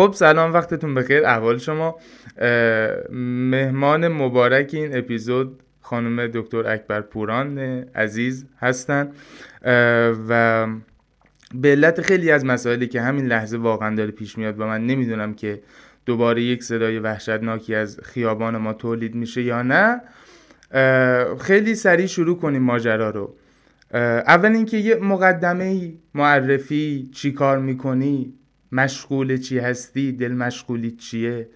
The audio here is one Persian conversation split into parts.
خب سلام وقتتون بخیر. احوال شما. مهمان مبارک این اپیزود خانم دکتر اکبر پوران عزیز هستن. و به علت خیلی از مسائلی که همین لحظه واقعا داره پیش میاد و من نمی‌دونم که دوباره یک صدای وحشتناکی از خیابان ما تولید میشه یا نه خیلی سریع شروع کنیم ماجرا رو. اول اینکه یه مقدمه معرفی چی کار می‌کنی؟ مشغول چی هستی؟ دل مشغولی چیه؟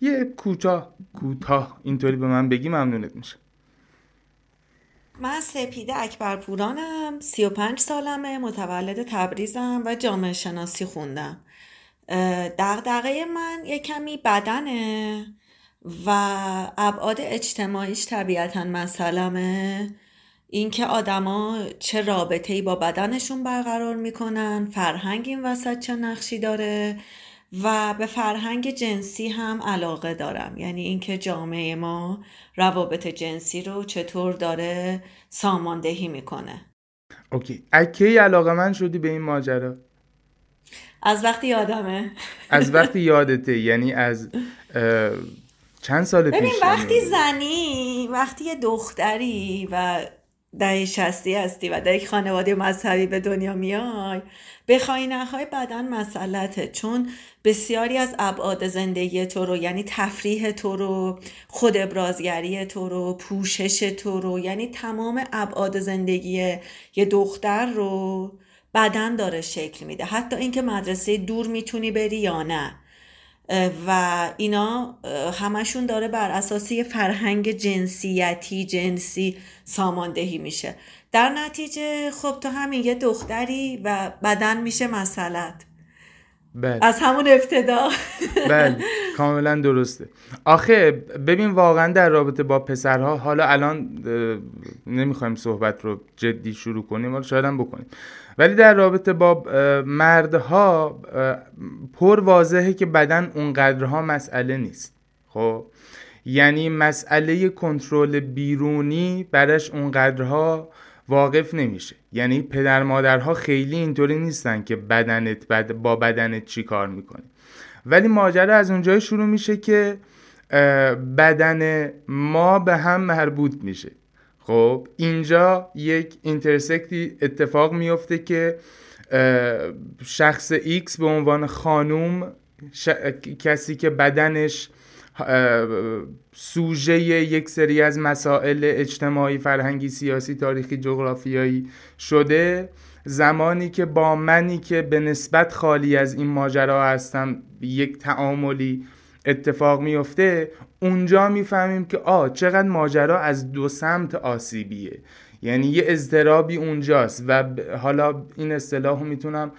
یه کوتاه کوتاه. اینطوری به من بگی ممنونت میشه من سپیده اکبر پورانم سی و پنج سالمه متولد تبریزم و جامعه شناسی خوندم. دقدقه من یه کمی بدنه و ابعاد اجتماعیش طبیعتا مسئلمه اینکه آدما چه رابطه ای با بدنشون برقرار می‌کنن فرهنگ این وسط چه نقشی داره و به فرهنگ جنسی هم علاقه دارم. یعنی اینکه جامعه ما روابط جنسی رو چطور داره ساماندهی می‌کنه. اوکی. اکی علاقه من شدی به این ماجرا؟ از وقتی یادمه. از وقتی یادته یعنی از چند سال پیش ببین وقتی زنی وقتی یه دختری و دهه شستی هستی و در یک خانواده مذهبی به دنیا میای. بخوای نخوای بدن مسئلته چون بسیاری از ابعاد زندگی تو رو یعنی تفریح تو رو خود ابرازگری تو رو پوشش تو رو یعنی تمام ابعاد زندگی یه دختر رو بدن داره شکل میده. حتی اینکه مدرسه دور می‌تونی بری یا نه. و اینا همشون داره بر اساس یه فرهنگ جنسیتی جنسی ساماندهی میشه. در نتیجه خب تو همین یه دختری و بدن میشه مسئلت بله. از همون ابتدا. بله کاملا درسته. آخه ببین واقعا در رابطه با پسرها حالا الان نمی‌خوایم صحبت رو جدی شروع کنیم حالا شاید هم بکنیم. ولی در رابطه با مردها پر واضحه که بدن اونقدرها مسئله نیست. خب؟ یعنی مسئله کنترل بیرونی برش اونقدرها واقف نمیشه. یعنی پدر مادرها خیلی اینطوری نیستن که بدنت بد با بدنت چی کار می‌کنی. ولی ماجرا از اونجای شروع میشه که بدن ما به هم مربوط میشه. خب اینجا یک اینترسکتی اتفاق میفته که شخص X به عنوان خانوم کسی که بدنش سوژه یک سری از مسائل اجتماعی فرهنگی سیاسی تاریخی جغرافیایی شده. زمانی که با منی که به نسبت خالی از این ماجرا هستم یک تعاملی اتفاق میفته اونجا می‌فهمیم که آ چقدر ماجرا از دو سمت آسیبیه. یعنی یه اضطرابی اونجاست و حالا این اصطلاح رو می‌تونم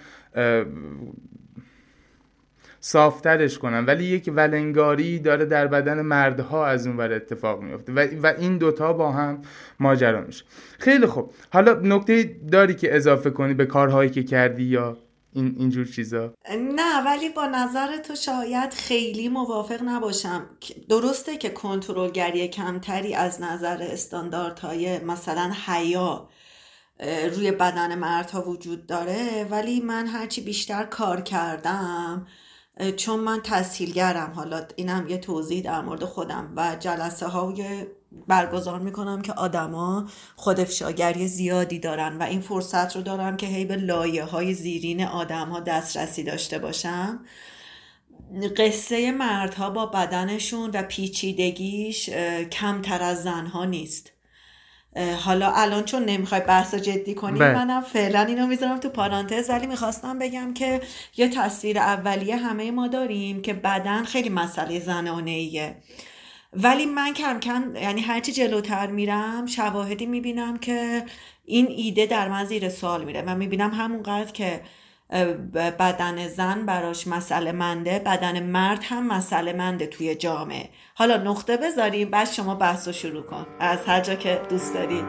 صافترش کنم. ولی یک ولنگاری داره در بدن مردها از اون ور اتفاق میفته و, و این دوتا با هم ماجرا میشه. خیلی خوب. حالا نکته داری که اضافه کنی به کارهایی که کردی یا؟ این اینجور چیزا. نه ولی با نظر تو شاید خیلی موافق نباشم. درسته که کنترلگری کمتری از نظر استانداردهای مثلا حیا روی بدن مردها وجود داره ولی من هرچی بیشتر کار کردم چون من تسهیلگرم حالا اینم یه توضیح در مورد خودم و جلسه های برگزار می‌کنم که آدما خود افشاگری زیادی دارن و این فرصت رو دارم که هی به لایه های زیرین آدم ها دسترسی داشته باشم قصه مردها با بدنشون و پیچیدگیش کمتر از زنها نیست. حالا الان چون نمی‌خوای بحث جدی کنیم بله. منم فعلا اینو می‌ذارم تو پارانتز ولی می‌خواستم بگم که یه تصویر اولیه همه ما داریم که بدن خیلی مسئله زنانه ایه ولی من کم کم یعنی هرچی جلوتر میرم شواهدی می‌بینم که این ایده در من زیر سوال میره و می‌بینم همونقدر که بدن زن براش مسئله منده بدن مرد هم مسئله منده توی جامعه. حالا نقطه بذاریم بعد شما بحث رو شروع کن. از هر جا که دوست داری.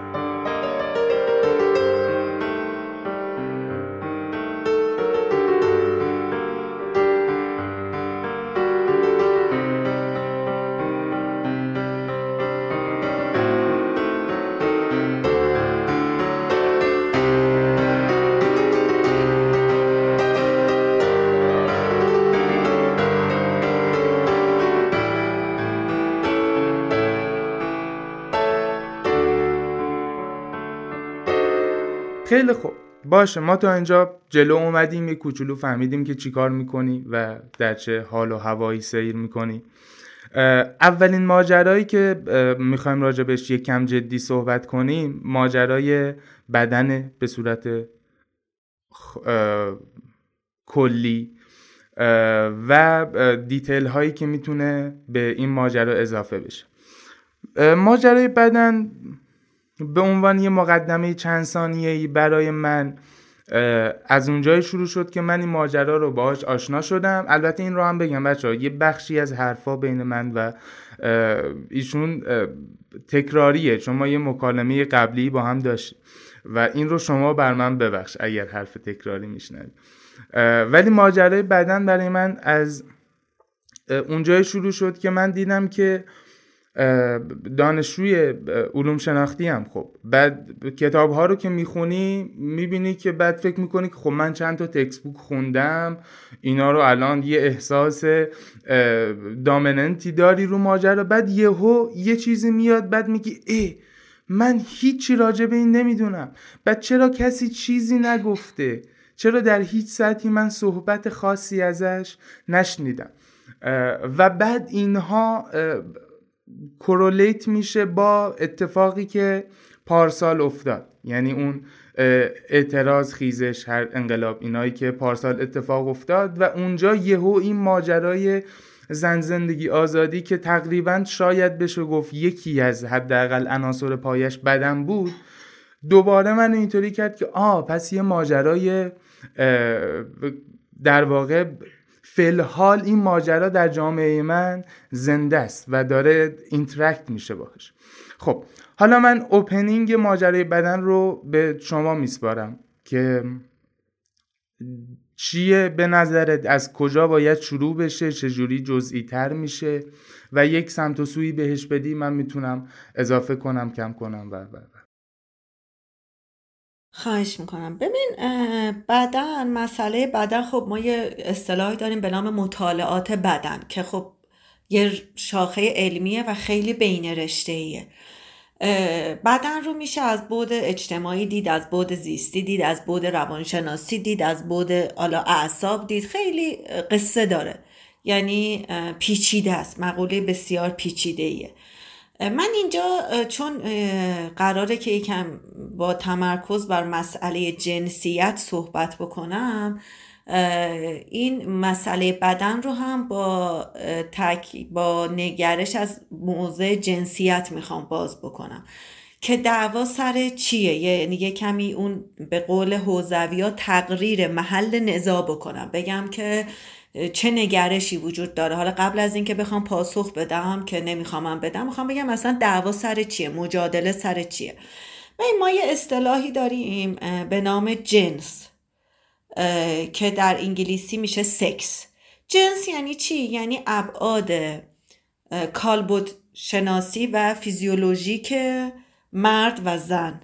خیلی خوب. باشه ما تا اینجا جلو اومدیم یه کوچولو فهمیدیم که چیکار می‌کنی و در چه حال و هوایی سیر می‌کنی. اولین ماجرایی که می‌خوایم راجبش یک کم جدی صحبت کنیم ماجرای بدن به صورت کلی. و دیتیل هایی که می‌تونه به این ماجرا اضافه بشه. ماجرای بدن به عنوان یه مقدمه چند ثانیه برای من از اونجای شروع شد که من این ماجرا رو باهاش آشنا شدم. البته این رو هم بگم بچه ها یه بخشی از حرفا بین من و ایشون تکراریه. چون ما یه مکالمه قبلی با هم داشتیم و این رو شما بر من ببخش اگر حرف تکراری میشنید ولی ماجرای بدن برای من از اونجای شروع شد که من دیدم که دانشجوی علوم شناختی هم. خب بعد کتاب ها رو که می‌خونی می‌بینی که بعد فکر می‌کنی که خب من چند تا تکس بوک خوندم اینا رو الان یه احساس دامننتی داری رو ماجرا. بعد یهو یه چیزی میاد بعد میگی ای من هیچی راجع به این نمی‌دونم. بعد چرا کسی چیزی نگفته؟ چرا در هیچ سطحی من صحبت خاصی ازش نشنیدم؟ و بعد اینها کرولیت میشه با اتفاقی که پارسال افتاد. یعنی اون اعتراض خیزش هر انقلاب اینایی که پارسال اتفاق افتاد و اونجا یهو این ماجرای زن زندگی آزادی که تقریبا شاید بشه گفت یکی از حداقل عناصر پایش بدن بود دوباره من اینطوری کرد که آه پس یه ماجرای در واقع فلحال این ماجرا در جامعه من زنده است و داره interact میشه باش خب حالا من opening ماجرای بدن رو به شما میسپارم که چیه؟ به نظرت از کجا باید شروع بشه؟ چجوری جزئی تر میشه؟ و یک سمت و سویی بهش بدی من می‌تونم اضافه کنم کم کنم و. خواهش می‌کنم. ببین بدن مسئله بدن خب ما یه اصطلاحی داریم به نام مطالعات بدن که خب یه شاخه علمیه و خیلی بین رشته ایه بدن رو میشه از بود اجتماعی دید از بود زیستی دید از بود روانشناسی دید از بود حالا اعصاب دید. خیلی قصه داره. یعنی پیچیده است. مقوله بسیار پیچیده ایه من اینجا چون قراره که یکم با تمرکز بر مسئله جنسیت صحبت بکنم این مسئله بدن رو هم با تک با نگرش از موضع جنسیت می‌خوام باز بکنم. که دعوا سر چیه؟ یعنی یه کمی اون به قول حوزوی تقریر محل نزا بکنم. بگم که چه نگرشی وجود داره؟ حالا قبل از اینکه بخوام پاسخ بدم که نمی‌خوام بدم می‌خوام بگم مثلا دعوا سر چیه؟ مجادله سر چیه؟ ما یه اصطلاحی داریم به نام جنس که در انگلیسی میشه سکس. جنس یعنی چی؟ یعنی ابعاد کالبوت شناسی و فیزیولوژیک مرد و زن.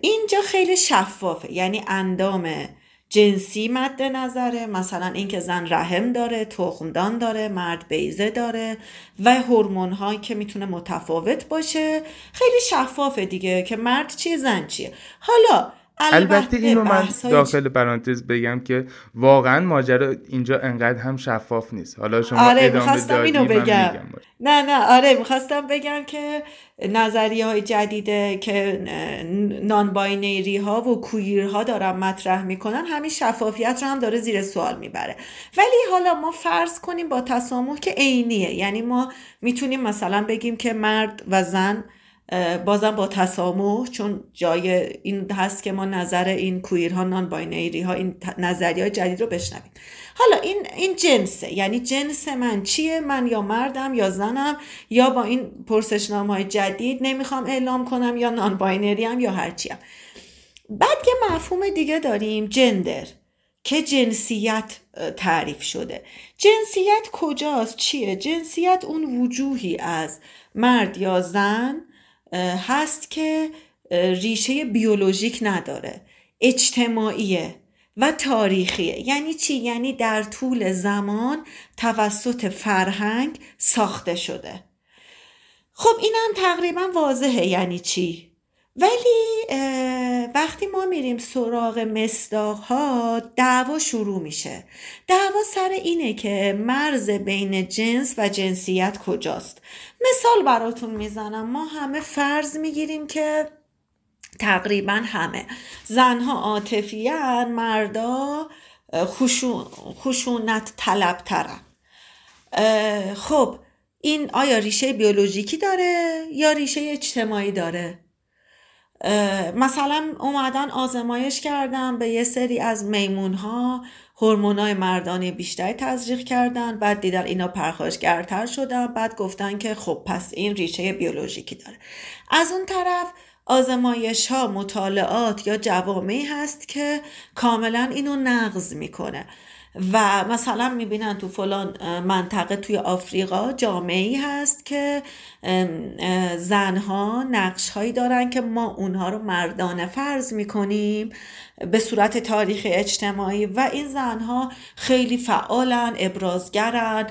اینجا خیلی شفافه یعنی اندام جنسی مد نظره مثلا اینکه زن رحم داره تخمدان داره مرد بیزه داره و هورمون هایی که می‌تونه متفاوت باشه. خیلی شفافه دیگه که مرد چیه زن چیه. حالا البته اینو من داخل پرانتز بگم که واقعا ماجرا اینجا انقدر هم شفاف نیست. حالا شما آره ادامه اینو بگم. نه نه آره می‌خواستم بگم که نظریه های جدیده که non-binary ها و queer ها دارن مطرح می‌کنن همین شفافیت رو هم داره زیر سوال می‌بره. ولی حالا ما فرض کنیم با تسامح که عینیه. یعنی ما می‌تونیم مثلا بگیم که مرد و زن بازم با تسامح چون جای این هست که ما نظر این queer ها non-binary ها این نظری های جدید رو بشنویم. حالا این این جنسه. یعنی جنس من چیه؟ من یا مردم یا زنم یا با این پرسشنامه های جدید نمی‌خوام اعلام کنم یا نان باینری هم یا هرچیم بعد یه مفهوم دیگه داریم جندر که جنسیت تعریف شده. جنسیت کجاست؟ چیه؟ جنسیت اون وجوهی از مرد یا زن هست که ریشه بیولوژیک نداره. اجتماعیه و تاریخیه. یعنی چی؟ یعنی در طول زمان توسط فرهنگ ساخته شده. خب اینم تقریبا واضحه یعنی چی؟ ولی وقتی ما میریم سراغ مصداق ها دعوا شروع میشه. دعوا سر اینه که مرز بین جنس و جنسیت کجاست. مثال براتون می‌زنم. ما همه فرض می‌گیریم که تقریبا همه. زنها عاطفیان مردا خشونت طلبترن. خب این آیا ریشه بیولوژیکی داره یا ریشه اجتماعی داره؟ مثلا اومدن آزمایش کردن به یه سری از میمون ها هورمونای مردانه بیشتری تزریق کردن. بعد دیدن اینا پرخاشگرتر شدن. بعد گفتن که خب پس این ریشه بیولوژیکی داره. از اون طرف آزمایش ها مطالعات یا جوامعی هست که کاملا اینو نقض می‌کنه. و مثلا می‌بینن تو فلان منطقه توی آفریقا جامعه هست که زنها نقش هایی دارن که ما اونها رو مردانه فرض می‌کنیم. به صورت تاریخ اجتماعی و این زنها خیلی فعالن ابرازگرن.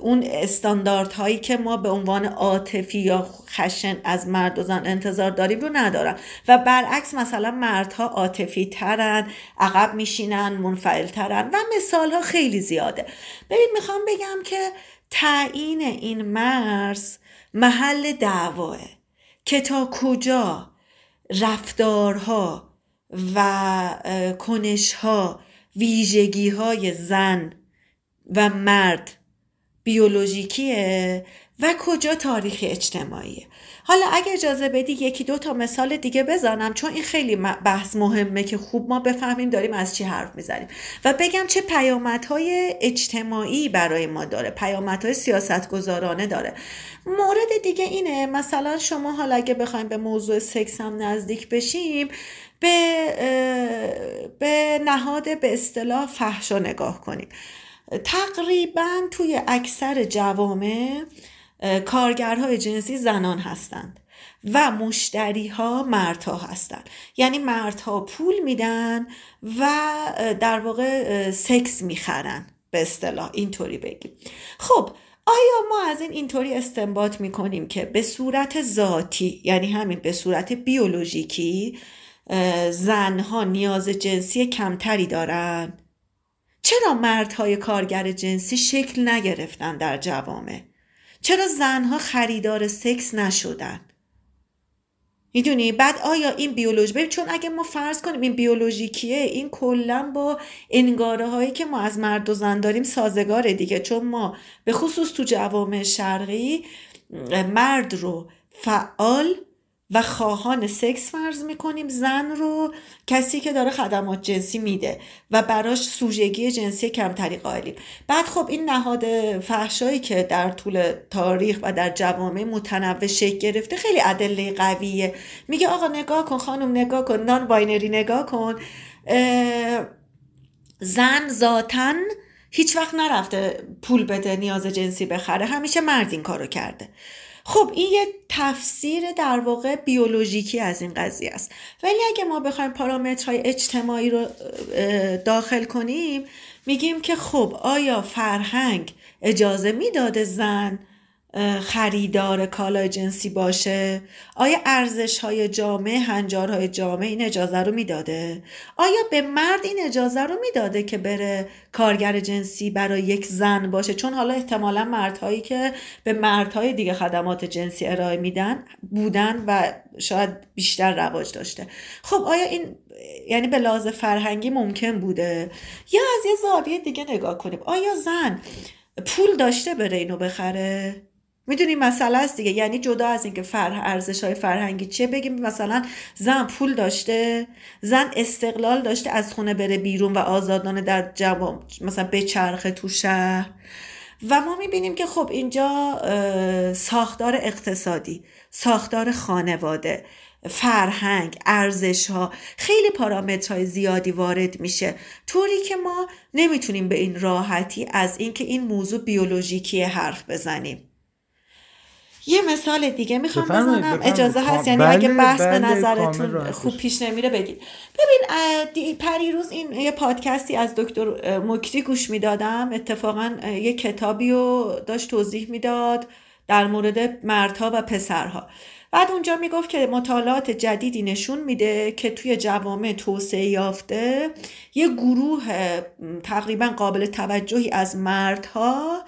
اون استانداردهایی که ما به عنوان عاطفی یا خشن از مرد و زن انتظار داریم رو ندارن. و برعکس مثلا مردها عاطفی ترن عقب میشینن منفعل ترن و مثال ها خیلی زیاده. ببین می‌خوام بگم که تعیین این مرز محل دعواه که تا کجا رفتارها و کنشها ویژگی های زن و مرد بیولوژیکیه. و کجا تاریخ اجتماعیه؟ حالا اگه اجازه بدی یکی دو تا مثال دیگه بزنم چون این خیلی بحث مهمه که خوب ما بفهمیم داریم از چی حرف می‌زنیم. و بگم چه پیامدهای اجتماعی برای ما داره پیامدهای سیاستگذارانه داره. مورد دیگه اینه مثلا شما حالا اگه بخوایم به موضوع سکس هم نزدیک بشیم به, به نهاد به اصطلاح فحشا نگاه کنیم. تقریبا توی اکثر جوامع کارگرهای جنسی زنان هستند و مشتری ها مردها هستند یعنی مردها پول میدن و در واقع سکس می‌خرن به اصطلاح اینطوری بگیم خب آیا ما از این اینطوری استنباط می‌کنیم که به صورت ذاتی یعنی همین به صورت بیولوژیکی زنها نیاز جنسی کمتری دارن؟ چرا مردهای کارگر جنسی شکل نگرفتن در جوامع؟ چرا زنها خریدار سکس نشدن؟ می‌دونی بعد آیا این بیولوژی ببین چون اگه ما فرض کنیم این بیولوژیکیه این کلا با انگاره هایی که ما از مرد و زن داریم سازگاره دیگه چون ما به خصوص تو جوامع شرقی مرد رو فعال و خواهان سکس فرض می‌کنیم. زن رو کسی که داره خدمات جنسی میده و براش سوژگی جنسی کمتری قائلیم. بعد خب این نهاد فحشایی که در طول تاریخ و در جوامع متنوع شکل گرفته خیلی ادله قویه. میگه آقا نگاه کن خانم نگاه کن نان باینری نگاه کن. زن ذاتن هیچ وقت نرفته پول بده نیاز جنسی بخره. همیشه مرد این کارو کرده. خب این یه تفسیر در واقع بیولوژیکی از این قضیه است. ولی اگه ما بخوایم پارامترهای اجتماعی رو داخل کنیم میگیم که خب آیا فرهنگ اجازه می‌داده زن خریدار کالای جنسی باشه؟ آیا ارزش های جامعه هنجارهای جامعه این اجازه رو می‌داده؟ آیا به مرد این اجازه رو می‌داده که بره کارگر جنسی برای یک زن باشه؟ چون حالا احتمالا مردهایی که به مردهای دیگه خدمات جنسی ارائه میدن بودن و شاید بیشتر رواج داشته. خب آیا این یعنی به لحاظ فرهنگی ممکن بوده؟ یا از یه زاویه دیگه نگاه کنیم. آیا زن پول داشته بره اینو بخره؟ می‌دونی مسئله است دیگه. یعنی جدا از اینکه فرح ارزش های فرهنگی چیه بگیم مثلا زن پول داشته زن استقلال داشته از خونه بره بیرون و آزادانه در جوام مثلا به چرخه تو شهر. و ما می‌بینیم که خب اینجا ساختار اقتصادی ساختار خانواده فرهنگ ارزش ها خیلی پارامترهای زیادی وارد میشه. طوری که ما نمی‌تونیم به این راحتی از اینکه این موضوع بیولوژیکی حرف بزنیم. یه مثال دیگه می‌خوام بزنم. اجازه هست؟ یعنی اگه بله، بحث به بله، نظرتون خوب پیش نمیره بگید. ببین پریروز این یه پادکستی از دکتر مکری گوش می‌دادم. اتفاقا یه کتابی رو داشت توضیح می‌داد در مورد مردها و پسرها. بعد اونجا می‌گفت که مطالعات جدیدی نشون میده که توی جوامع توسعه یافته یه گروه تقریبا قابل توجهی از مردها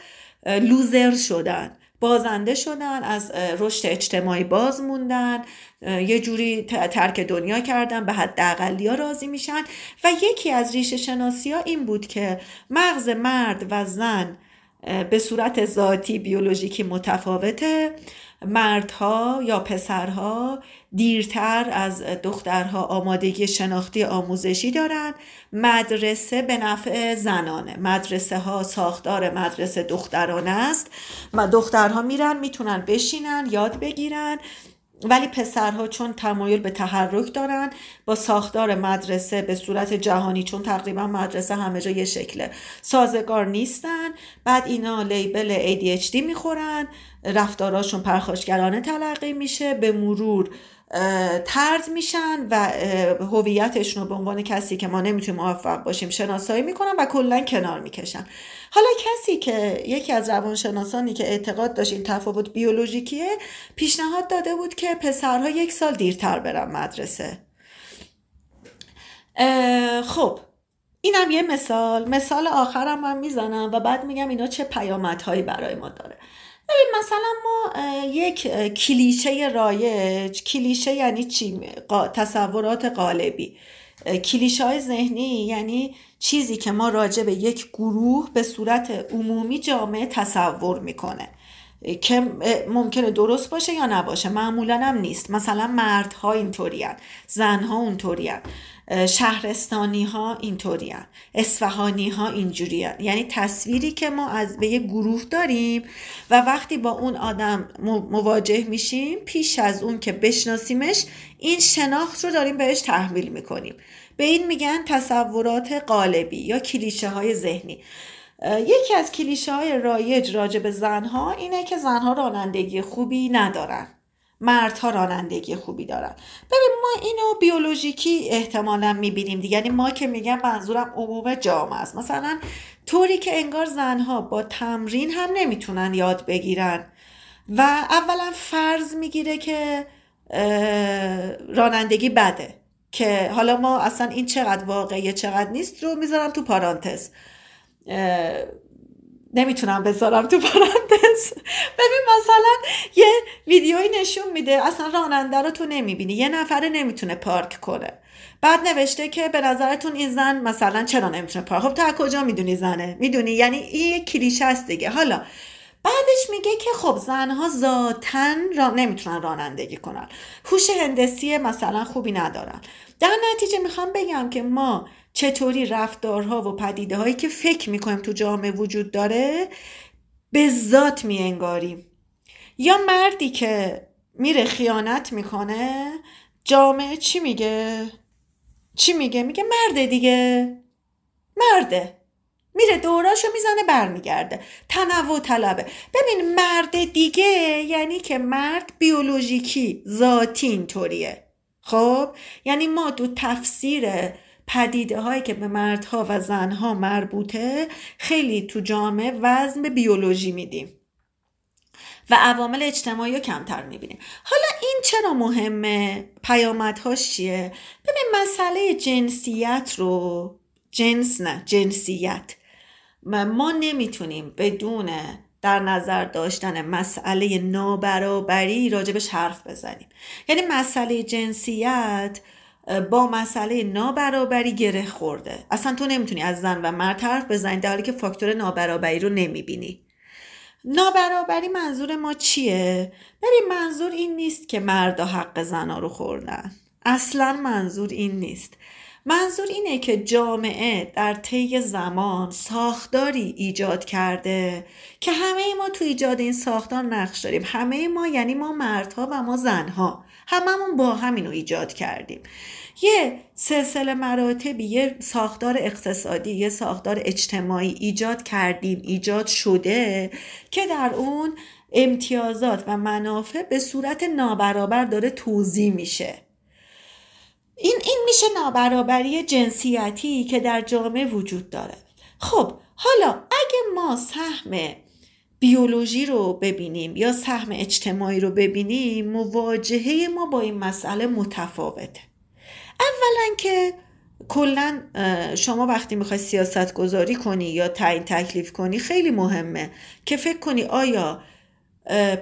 لوزر شدن. بازنده شدن از رشد اجتماعی باز موندن یه جوری ترک دنیا کردن به حد ها راضی میشن. و یکی از ریشه شناسی ها این بود که مغز مرد و زن به صورت ذاتی بیولوژیکی متفاوته. مردها یا پسرها دیرتر از دخترها آمادگی شناختی آموزشی دارند. مدرسه به نفع زنانه. مدرسه ها ساختار مدرسه دخترانه است. و دخترها میرن می‌تونن بشینن یاد بگیرن. ولی پسرها چون تمایل به تحرک دارن با ساختار مدرسه به صورت جهانی چون تقریبا مدرسه همه جا یه شکله سازگار نیستن. بعد اینا لیبل ADHD می‌خورن رفتاراشون پرخاشگرانه تلقی میشه به مرور ترد میشن و هویتشون رو به عنوان کسی که ما نمی‌تونیم موفق باشیم شناسایی می‌کنن و کلا کنار می‌کشن. حالا کسی که یکی از روانشناسانی که اعتقاد داشت این تفاوت بیولوژیکیه پیشنهاد داده بود که پسرها یک سال دیرتر برن مدرسه. خب اینم یه مثال. مثال آخرم من می‌زنم و بعد میگم اینا چه پیامدهایی برای ما داره. مثلا ما یک کلیشه رایج کلیشه یعنی چی؟ تصورات قالبی. کلیشه های ذهنی یعنی چیزی که ما راجع به یک گروه به صورت عمومی جامعه تصور می‌کنه. که ممکنه درست باشه یا نباشه معمولا هم نیست. مثلا مردها اینطوری زنها اونطوری شهرستانی ها اینطوری اصفهانی ها اینجوری یعنی تصویری که ما از به یه گروه داریم و وقتی با اون آدم مواجه میشیم پیش از اون که بشناسیمش این شناخت رو داریم بهش تحمیل می‌کنیم. به این میگن تصورات قالبی یا کلیشه های ذهنی یکی از کلیشه های رایج راجع به زنها اینه که زنها رانندگی خوبی ندارن. مردها رانندگی خوبی دارن. ببین ما اینو بیولوژیکی احتمالا می‌بینیم دیگه. یعنی ما که میگم منظورم عموم جامعه است. مثلا طوری که انگار زنها با تمرین هم نمی‌تونن یاد بگیرن و اولا فرض می‌گیره که رانندگی بده. که حالا ما اصلا این چقدر واقعیه چقدر نیست رو می‌ذارم تو پارانتز. نمی‌تونم بذارم تو پرانتز. ببین مثلا یه ویدیویی نشون میده اصلا راننده رو تو نمی‌بینی. یه نفره نمی‌تونه پارک کنه. بعد نوشته که به نظرتون این زن مثلا چرا نمی‌تونه پارک خب تا کجا می‌دونی زنه؟ می‌دونی؟ یعنی این کلیشه است دیگه. حالا بعدش میگه که خب زنها ذاتا را نمی‌تونن رانندگی کنن. هوش هندسی مثلا خوبی ندارن. در نتیجه می‌خوام بگم که ما چطوری رفتارها و پدیده هایی که فکر می‌کنیم تو جامعه وجود داره به ذات میانگاریم. یا مردی که میره خیانت می‌کنه جامعه چی میگه؟ چی میگه؟ میگه مرده دیگه. مرده. میره دوراشو می‌زنه برمیگرده. تنوع طلبه. ببین مرد دیگه یعنی که مرد بیولوژیکی ذاتی اینطوریه. خب؟ یعنی ما دو تفسیر پدیده هایی که به مردها و زنها مربوطه خیلی تو جامعه وزن به بیولوژی میدیم و عوامل اجتماعی رو کمتر می‌بینیم. حالا این چرا مهمه؟ پیامدهاش چیه؟ ببین مسئله جنسیت رو جنس نه جنسیت. ما نمی‌تونیم بدون در نظر داشتن مسئله نابرابری راجبش حرف بزنیم. یعنی مسئله جنسیت با مسئله نابرابری گره خورده. اصلا تو نمی‌تونی از زن و مرد حرف بزنی در حالی که فاکتور نابرابری رو نمی‌بینی. نابرابری منظور ما چیه؟ ببین منظور این نیست که مردا حق زنا رو خوردن. اصلا منظور این نیست. منظور اینه که جامعه در طی زمان ساختاری ایجاد کرده که همه ما تو ایجاد این ساختار نقش داریم. همه ما یعنی ما مردها و ما زنها. هممون با همینو ایجاد کردیم. یه سلسله مراتبی یه ساختار اقتصادی یه ساختار اجتماعی ایجاد کردیم ایجاد شده که در اون امتیازات و منافع به صورت نابرابر داره توضیح میشه. این این میشه نابرابری جنسیتی که در جامعه وجود داره. خب حالا اگه ما سهم بیولوژی رو ببینیم یا سهم اجتماعی رو ببینیم مواجهه ما با این مسئله متفاوته. اولا که کلا شما وقتی می‌خوای سیاست گذاری کنی یا تعیین تکلیف کنی خیلی مهمه که فکر کنی آیا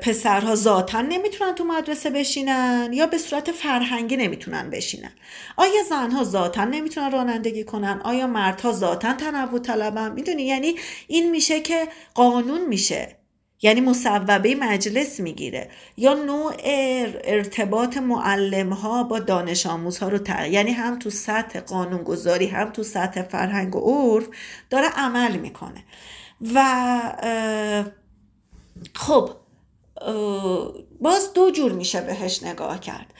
پسرها ذاتا نمی‌تونن تو مدرسه بشینن یا به صورت فرهنگی نمی‌تونن بشینن؟ آیا زنها ذاتا نمی‌تونن رانندگی کنن؟ آیا مردها ذاتا تنوع طلبن؟ می‌دونی؟ یعنی این میشه که قانون میشه. یعنی مصوبه مجلس می‌گیره. یا نوع ارتباط معلم ها با دانش آموز ها رو تغییر یعنی هم تو سطح قانونگذاری هم تو سطح فرهنگ و عرف داره عمل می‌کنه. و خب باز دو جور میشه بهش نگاه کرد.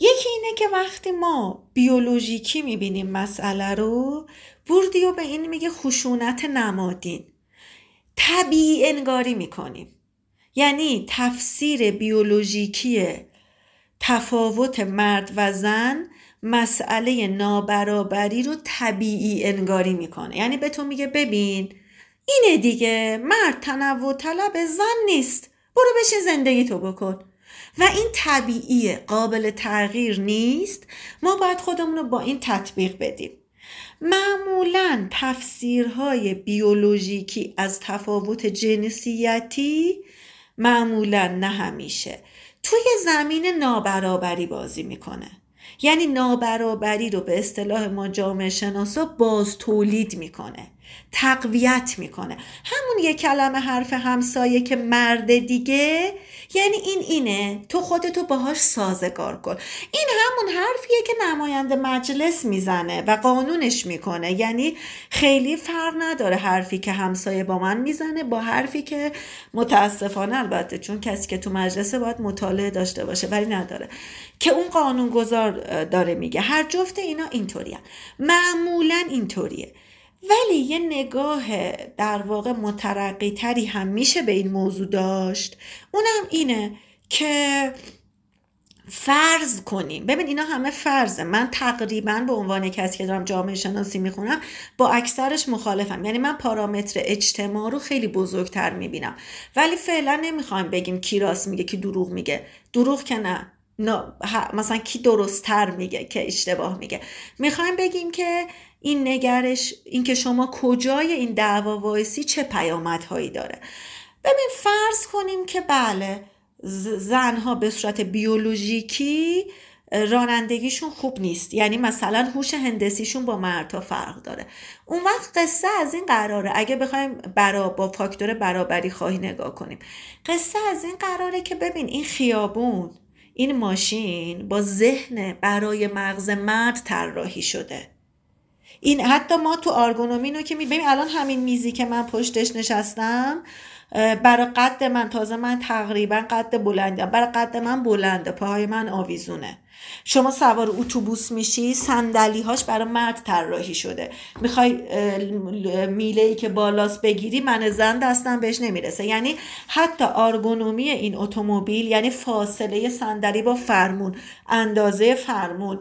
یکی اینه که وقتی ما بیولوژیکی می‌بینیم مسئله رو بوردیو به این میگه خشونت نمادین. طبیعی انگاری می‌کنیم. یعنی تفسیر بیولوژیکی تفاوت مرد و زن مسئله نابرابری رو طبیعی انگاری می‌کنه. یعنی به تو میگه ببین اینه دیگه مرد تنوع طلب زن نیست. برو بشه زندگی تو بکن. و این طبیعیه قابل تغییر نیست. ما باید خودمون رو با این تطبیق بدیم. معمولا تفسیرهای بیولوژیکی از تفاوت جنسیتی معمولا نه همیشه. توی زمین نابرابری بازی می‌کنه. یعنی نابرابری رو به اصطلاح ما جامعه شناسا باز تولید می‌کنه. تقویت می‌کنه. همون یه کلمه حرف همسایه که مرد دیگه یعنی این اینه. تو خودتو باهاش سازگار کن. این همون حرفیه که نماینده مجلس می‌زنه و قانونش می‌کنه. یعنی خیلی فرق نداره حرفی که همسایه با من می‌زنه با حرفی که متاسفانه البته چون کسی که تو مجلس باید مطالعه داشته باشه ولی نداره. که اون قانونگذار داره میگه. هر جفت اینا اینطوریه معمولا اینطوریه. ولی یه نگاه در واقع مترقی تری هم میشه به این موضوع داشت. اونم اینه که فرض کنیم. ببین اینا همه فرضه. من تقریبا به عنوان کسی که دارم جامعه شناسی می‌خونم با اکثرش مخالفم. یعنی من پارامتر اجتماع رو خیلی بزرگتر می‌بینم. ولی فعلا نمی‌خوایم بگیم کی راست میگه کی دروغ میگه. دروغ که نه. مثلا کی درستتر میگه که اشتباه میگه. می‌خوایم بگیم که این نگرش اینکه شما کجای این دعوا وایسی چه پیامدهایی داره. ببین فرض کنیم که بله زنها به صورت بیولوژیکی رانندگیشون خوب نیست. یعنی مثلا هوش هندسیشون با مردها فرق داره. اون وقت قصه از این قراره. اگه بخوایم برا با فاکتور برابری خواهی نگاه کنیم. قصه از این قراره که ببین این خیابون این ماشین با ذهن برای مغز مرد طراحی شده. این حتی ما تو آرگونومی که می‌بینیم الان همین میزی که من پشتش نشستم برای قد من تازه من تقریبا قد بلندم برای قد من بلنده پاهای من آویزونه. شما سوار اتوبوس میشی صندلی هاش برای مرد طراحی شده. می‌خوای میله ای که بالاست بگیری من زن دستم بهش نمی‌رسه. یعنی حتی آرگونومی این اتومبیل یعنی فاصله صندلی با فرمون اندازه فرمون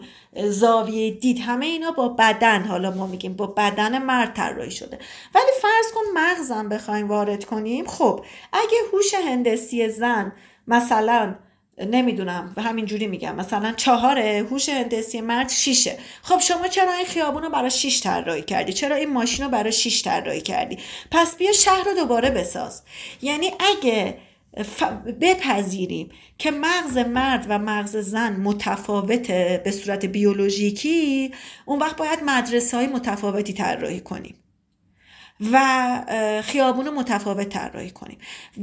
زاویه دید همه اینا با بدن. حالا ما میگیم با بدن مرد طراحی شده. ولی فرض کن مغزم بخوایم وارد کنیم. خب اگه هوش هندسی زن مثلا نمی‌دونم و جوری میگم. مثلا چهاره هوش هندسی مرد شیشه. خب شما چرا این خیابون رو برای شیش طراحی کردی؟ چرا این ماشین رو برای شیش طراحی کردی؟ پس بیا شهر رو دوباره بساز. یعنی اگه بپذیریم که مغز مرد و مغز زن متفاوته به صورت بیولوژیکی اون وقت باید مدرسه های متفاوتی طراحی کنیم. و خیابون متفاوت طراحی کنیم.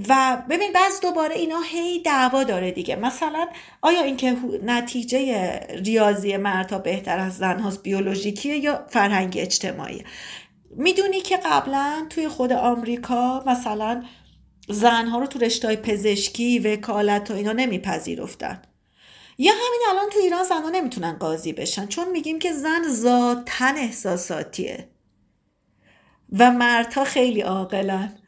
و ببین بعض دوباره اینا هی دعوا داره دیگه. مثلا آیا اینکه نتیجه ریاضی مردها بهتر از زن هاست بیولوژیکیه یا فرهنگی اجتماعی می‌دونی که قبلا توی خود آمریکا مثلا زنها رو تو رشتهای پزشکی وکالت و اینا نمیپذیرفتن. یا همین الان تو ایران زنها نمی‌تونن قاضی بشن چون میگیم که زن ذاتن احساساتیه. و مردها خیلی عاقلن.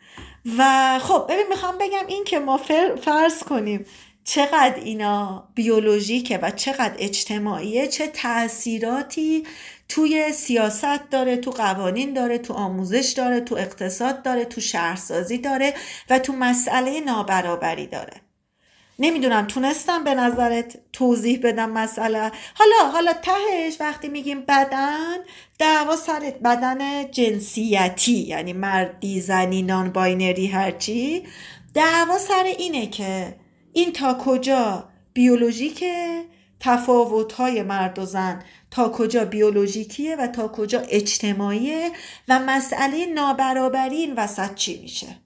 و خب ببین می‌خوام بگم این که ما فرض کنیم چقدر اینا بیولوژیکه و چقدر اجتماعیه چه تاثیراتی توی سیاست داره تو قوانین داره تو آموزش داره تو اقتصاد داره تو شهرسازی داره و تو مسئله نابرابری داره. نمی‌دونم تونستم به نظرت توضیح بدم مسئله. حالا حالا تهش وقتی میگیم بدن دعوا سر بدن جنسیتی یعنی مردی زنی نان باینری هرچی. دعوا سر اینه که این تا کجا بیولوژیکه تفاوت های مرد و زن تا کجا بیولوژیکیه و تا کجا اجتماعیه و مسئله نابرابری این وسط چی میشه.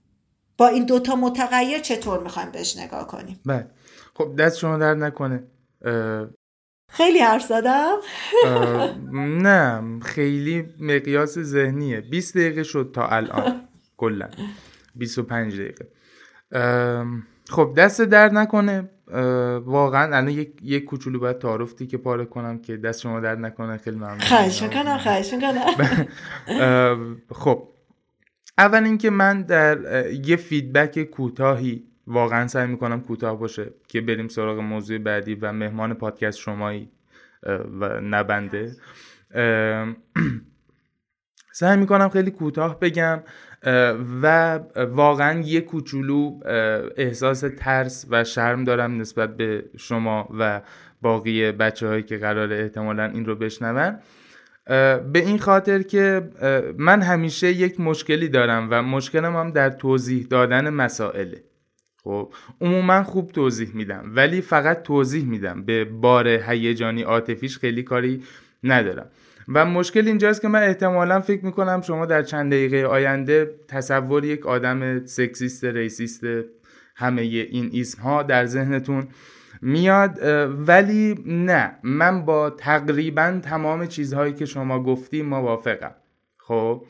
با این دوتا متغیر چطور می‌خوایم بهش نگاه کنیم؟ بله. خب دست شما درد نکنه. خیلی حرف زدم؟ نه خیلی مقیاس ذهنیه. 20 دقیقه شد تا الان کلا. 25 دقیقه. خب دست درد نکنه. واقعا الان یک یک کوچولو باید تعارفتی که پاره کنم که دست شما درد نکنه. خیلی ممنون. خواهش می‌کنم خواهش می‌کنم. خب اول اینکه من در یه فیدبک کوتاهی واقعا سعی می‌کنم کوتاه باشه که بریم سراغ موضوع بعدی و مهمان پادکست شمایی و نبنده. سعی می‌کنم خیلی کوتاه بگم و واقعا یه کوچولو احساس ترس و شرم دارم نسبت به شما و باقی بچه هایی که قرار احتمالا این رو بشنون. به این خاطر که من همیشه یک مشکلی دارم و مشکلم هم در توضیح دادن مسائله. خب عموما خوب توضیح میدم ولی فقط توضیح میدم. به بار هیجانی عاطفیش خیلی کاری ندارم. و مشکل اینجاست که من احتمالا فکر می‌کنم شما در چند دقیقه آینده تصور یک آدم سکسیست ریسیست همه این اسم ها در ذهنتون میاد ولی نه من با تقریبا تمام چیزهایی که شما گفتی موافقم. خب؟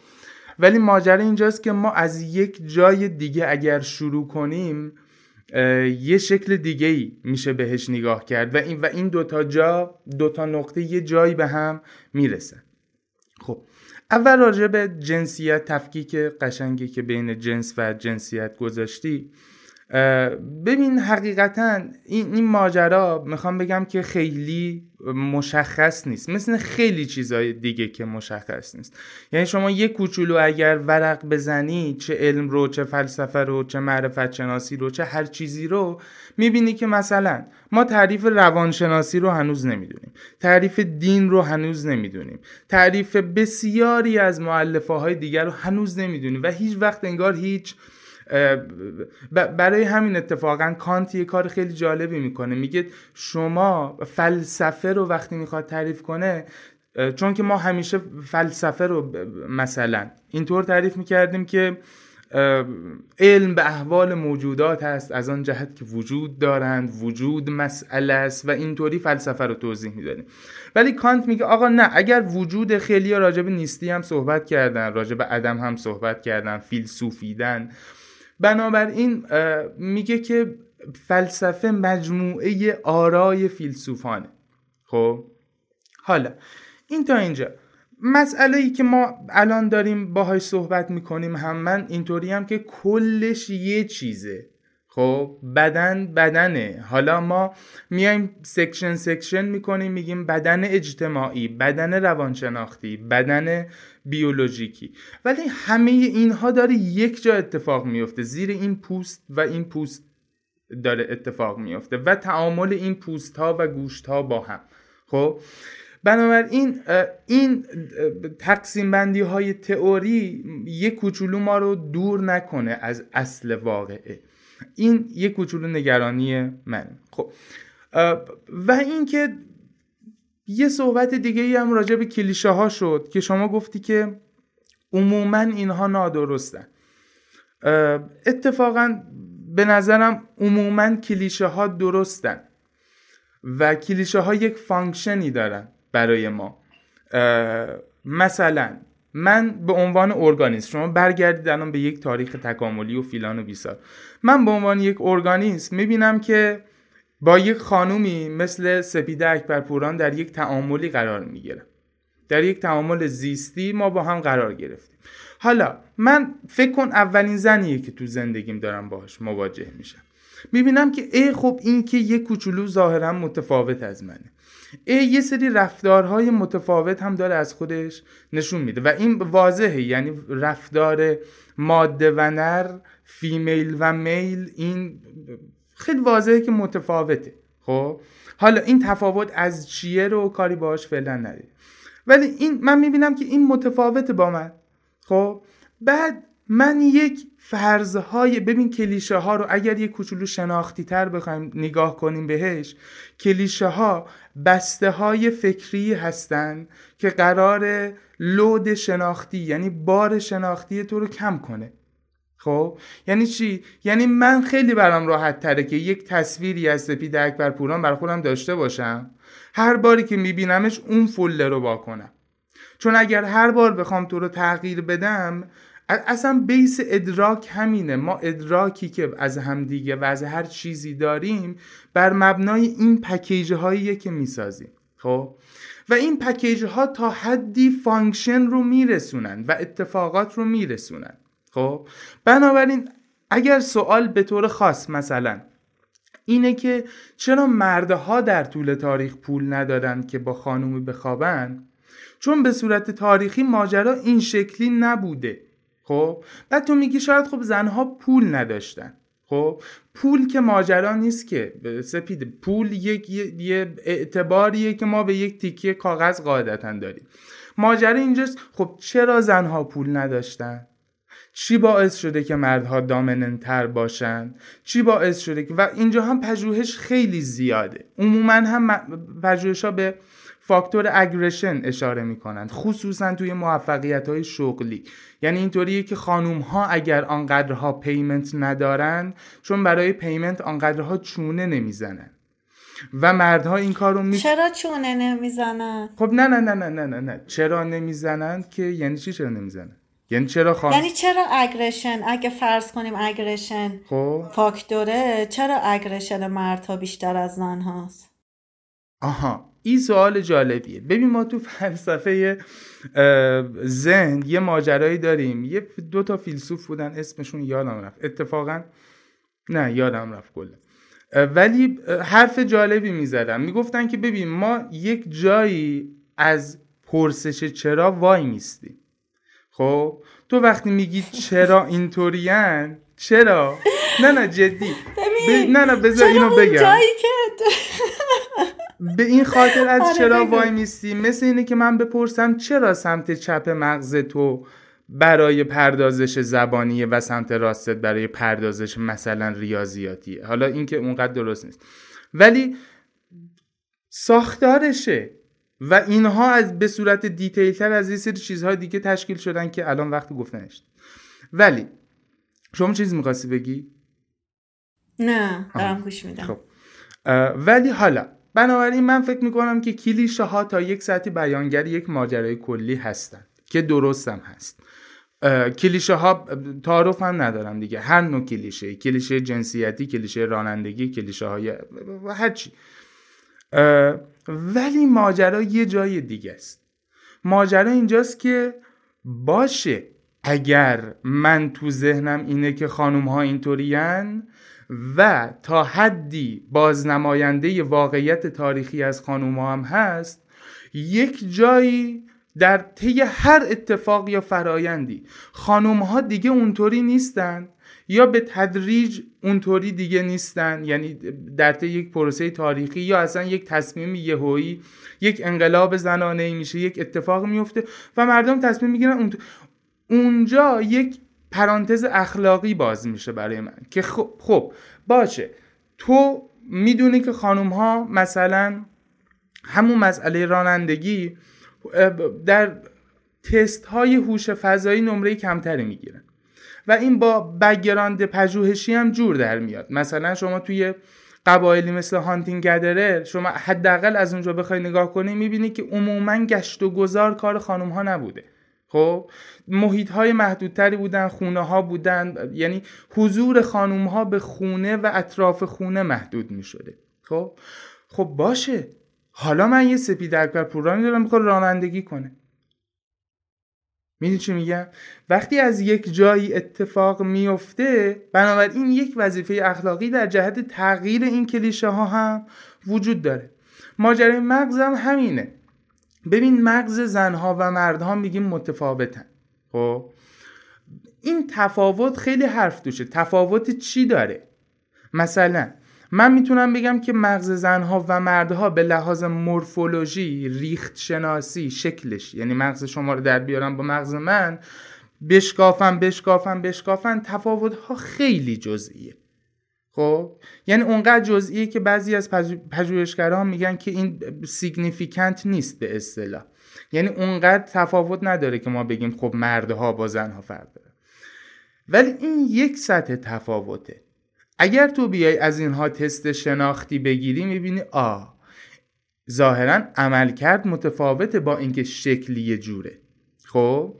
ولی ماجرا اینجاست که ما از یک جای دیگه اگر شروع کنیم یه شکل دیگه ای میشه بهش نگاه کرد و این و این دوتا جا دوتا نقطه یه جایی به هم می‌رسن خب اول راجع به جنسیت تفکیک قشنگی که بین جنس و جنسیت گذاشتی ببین حقیقتا این, این ماجرا می‌خوام بگم که خیلی مشخص نیست. مثل خیلی چیزای دیگه که مشخص نیست. یعنی شما یه کوچولو اگر ورق بزنی چه علم رو چه فلسفه رو چه معرفت شناسی رو چه هر چیزی رو می‌بینی که مثلا ما تعریف روانشناسی رو هنوز نمی‌دونیم. تعریف دین رو هنوز نمی‌دونیم. تعریف بسیاری از معلفه های دیگر رو هنوز نمی‌دونیم و هیچ وقت انگار هیچ برای همین اتفاقا کانت یه کار خیلی جالبی می‌کنه. میگه شما فلسفه رو وقتی می‌خواد تعریف کنه چون که ما همیشه فلسفه رو مثلا اینطور تعریف می‌کردیم که علم به احوال موجودات هست از آن جهت که وجود دارند وجود مسئله است و اینطوری فلسفه رو توضیح می‌دادیم. ولی کانت میگه آقا نه اگر وجود خیلی راجب نیستی هم صحبت کردن راجب عدم هم صحبت کردن فیلسوفیدن بنابراین میگه که فلسفه مجموعه آرای فیلسوفانه. خب؟ حالا این تا اینجا. مسئله ای که ما الان داریم باهاش صحبت می‌کنیم هم من اینطوری هم که کلش یه چیزه. خب؟ بدن بدنه. حالا ما میایم section section می‌کنیم میگیم بدن اجتماعی بدن روانشناختی بدن بیولوژیکی. ولی همه اینها داره یک جا اتفاق میفته. زیر این پوست و این پوست داره اتفاق میفته و تعامل این پوست ها و گوشت ها با هم. خب؟ بنابراین این تقسیم بندی های تئوری یک کوچولو ما رو دور نکنه از اصل واقعه. این یک کوچولو نگرانی من. خب؟ و اینکه یه صحبت دیگه ای هم راجع به کلیشه ها شد که شما گفتی که عموما اینها نادرستن. اتفاقا به نظرم عموما کلیشه ها درستن و کلیشه ها یک function ی دارن برای ما. مثلا من به عنوان ارگانیسم شما برگردید الان به یک تاریخ تکاملی و فلان و بیسار. من به عنوان یک ارگانیسم می‌بینم که با یک خانومی مثل سپیده اکبرپوران در یک تعاملی قرار می‌گیرم در یک تعامل زیستی ما با هم قرار گرفتیم. حالا من فکر کن اولین زنیه که تو زندگیم دارم باهاش مواجه میشم. می‌بینم که ای خب این که یک کوچولو ظاهرا متفاوت از منه. یه سری رفتارهای متفاوت هم داره از خودش نشون میده و این واضحه. یعنی رفتار ماده و نر فیمیل و میل این خیلی واضحه که متفاوته. خب؟ حالا این تفاوت از چیه رو کاری باش فعلا نداریم. ولی این من می‌بینم که این متفاوته با من. خب؟ بعد من یک فرضهای ببین کلیشه ها رو اگر یک کوچولو شناختی تر بخوایم نگاه کنیم بهش کلیشه ها بسته های فکری هستن که قرار لود شناختی یعنی بار شناختی تو رو کم کنه. خب؟ یعنی چی؟ یعنی من خیلی برام راحت تره که یک تصویری از سپید اکبر پوران بر خودم داشته باشم. هر باری که میبینمش اون فله رو واکنم چون اگر هر بار بخوام تو رو تغییر بدم اصلا بیس ادراک همینه. ما ادراکی که از همدیگه و از هر چیزی داریم بر مبنای این پکیج هایی که می‌سازیم. خب؟ و این پکیج ها تا حدی function رو میرسونن و اتفاقات رو میرسونن. خب؟ بنابراین اگر سوال به طور خاص مثلا اینه که چرا مردها در طول تاریخ پول ندارن که با خانومی بخوابن؟ چون به صورت تاریخی ماجرا این شکلی نبوده خب؟ بعد تو میگی شاید خب زنها پول نداشتن خب؟ پول که ماجرا نیست که سپید پول یک یه اعتباریه که ما به یک تیکه کاغذ قاعدتا داریم. ماجرا اینجاست خب چرا زنها پول نداشتن؟ چی باعث شده که مردها دامننتر باشن؟ چی باعث شده که و اینجا هم پژوهش خیلی زیاده. عموما هم پژوهش ها به فاکتور اگریشن اشاره می‌کنند خصوصا توی موفقیت های شغلی. یعنی اینطوریه که خانوم ها اگر آنقدرها پیمنت ندارن چون برای پیمنت آنقدرها چونه نمی‌زنن. و مردها این کارو می چرا چونه نمی‌زنن؟ خب نه نه نه نه نه نه, نه. چرا نمی‌زنن که یعنی چی چرا نمی‌زنن؟ یعنی چرا خان... یعنی چرا اگریشن اگه فرض کنیم اگریشن خب. فاکتوره چرا اگریشن مردها بیشتر از زن هاست آها این سوال جالبیه. ببین ما تو فلسفه ذهن یه ماجرایی داریم. یه دو تا فیلسوف بودن اسمشون یادم رفت. اتفاقا نه یادم رفت کلا. ولی حرف جالبی می‌زدن می‌گفتن که ببین ما یک جایی از پرسش چرا وای میستیم خب؟ تو وقتی میگی چرا اینطورین چرا؟ نه نه جدی. ب... نه نه بذار اینو بگم. جایی که به این خاطر از آره چرا وای میستی؟ مثل اینه که من بپرسم چرا سمت چپ مغز تو برای پردازش زبانیه و سمت راستت برای پردازش مثلا ریاضیاتیه؟ حالا اینکه اونقدر درست نیست. ولی ساختارشه. و اینها از به صورت دیتیل تر از این سری چیزهای دیگه تشکیل شدن که الان وقت گفتنش ولی شما چیز می‌خواستی بگی؟ نه دارم گوش میدم. خب. ولی حالا بنابراین من فکر می‌کنم که کلیشه ها تا یک ساعتی بیانگر یک ماجرای کلی هستن که درستم هست. کلیشه ها تعارف هم ندارم دیگه. هر نوع کلیشه کلیشه جنسیتی کلیشه رانندگی کلیشه های هر چی ولی ماجرا یه جای دیگه است. ماجرا اینجاست که باشه اگر من تو ذهنم اینه که خانوم ها اینطورین و تا حدی بازنماینده واقعیت تاریخی از خانوم هم هست یک جایی در طی هر اتفاق یا فرایندی خانوم ها دیگه اونطوری نیستن یا به تدریج اونطوری دیگه نیستن یعنی در طی یک پروسه تاریخی یا اصلا یک تصمیم یهویی یک انقلاب زنانه ای میشه یک اتفاق میفته و مردم تصمیم می‌گیرن اونجا یک پرانتز اخلاقی باز میشه برای من که خب, خب باشه تو می‌دونی که خانوم ها مثلا همون مسئله رانندگی در تست های هوش فضایی نمره کمتری می‌گیرن و این با بگراند پژوهشی هم جور در میاد. مثلا شما توی قبایلی مثل هانتینگ گدره شما حداقل از اونجا بخوای نگاه کنی می‌بینی که عموما گشت و گذار کار خانوم ها نبوده. خب؟ محیط های محدودتری بودن خونه ها بودن یعنی حضور خانوم ها به خونه و اطراف خونه محدود می شده خب؟ خب باشه. حالا من یه سپید اکبر پورانی دارم می‌خواد رانندگی کنه. می‌دونی چی میگم؟ وقتی از یک جایی اتفاق میفته بنابراین یک وظیفه اخلاقی در جهت تغییر این کلیشه ها هم وجود داره. ماجرای مغز هم همینه. ببین مغز زنها و مردها میگیم متفاوتن. خب؟ این تفاوت خیلی حرف دوشه تفاوت چی داره؟ مثلا من می‌تونم بگم که مغز زنها و مردها به لحاظ مورفولوژی ریخت شناسی شکلش یعنی مغز شما رو در بیارم با مغز من بشکافم بشکافم بشکافن تفاوت ها خیلی جزئیه. خب؟ یعنی اونقدر جزئیه که بعضی از پژوهشگران میگن که این سیگنیفیکنت نیست به اصطلاح. یعنی اونقدر تفاوت نداره که ما بگیم خب مردها با زنها فرق داره. ولی این یک سطح تفاوته. اگر تو بیای از اینها تست شناختی بگیری می‌بینی آ ظاهرا عملکرد متفاوته با اینکه شکلی جوره. خب؟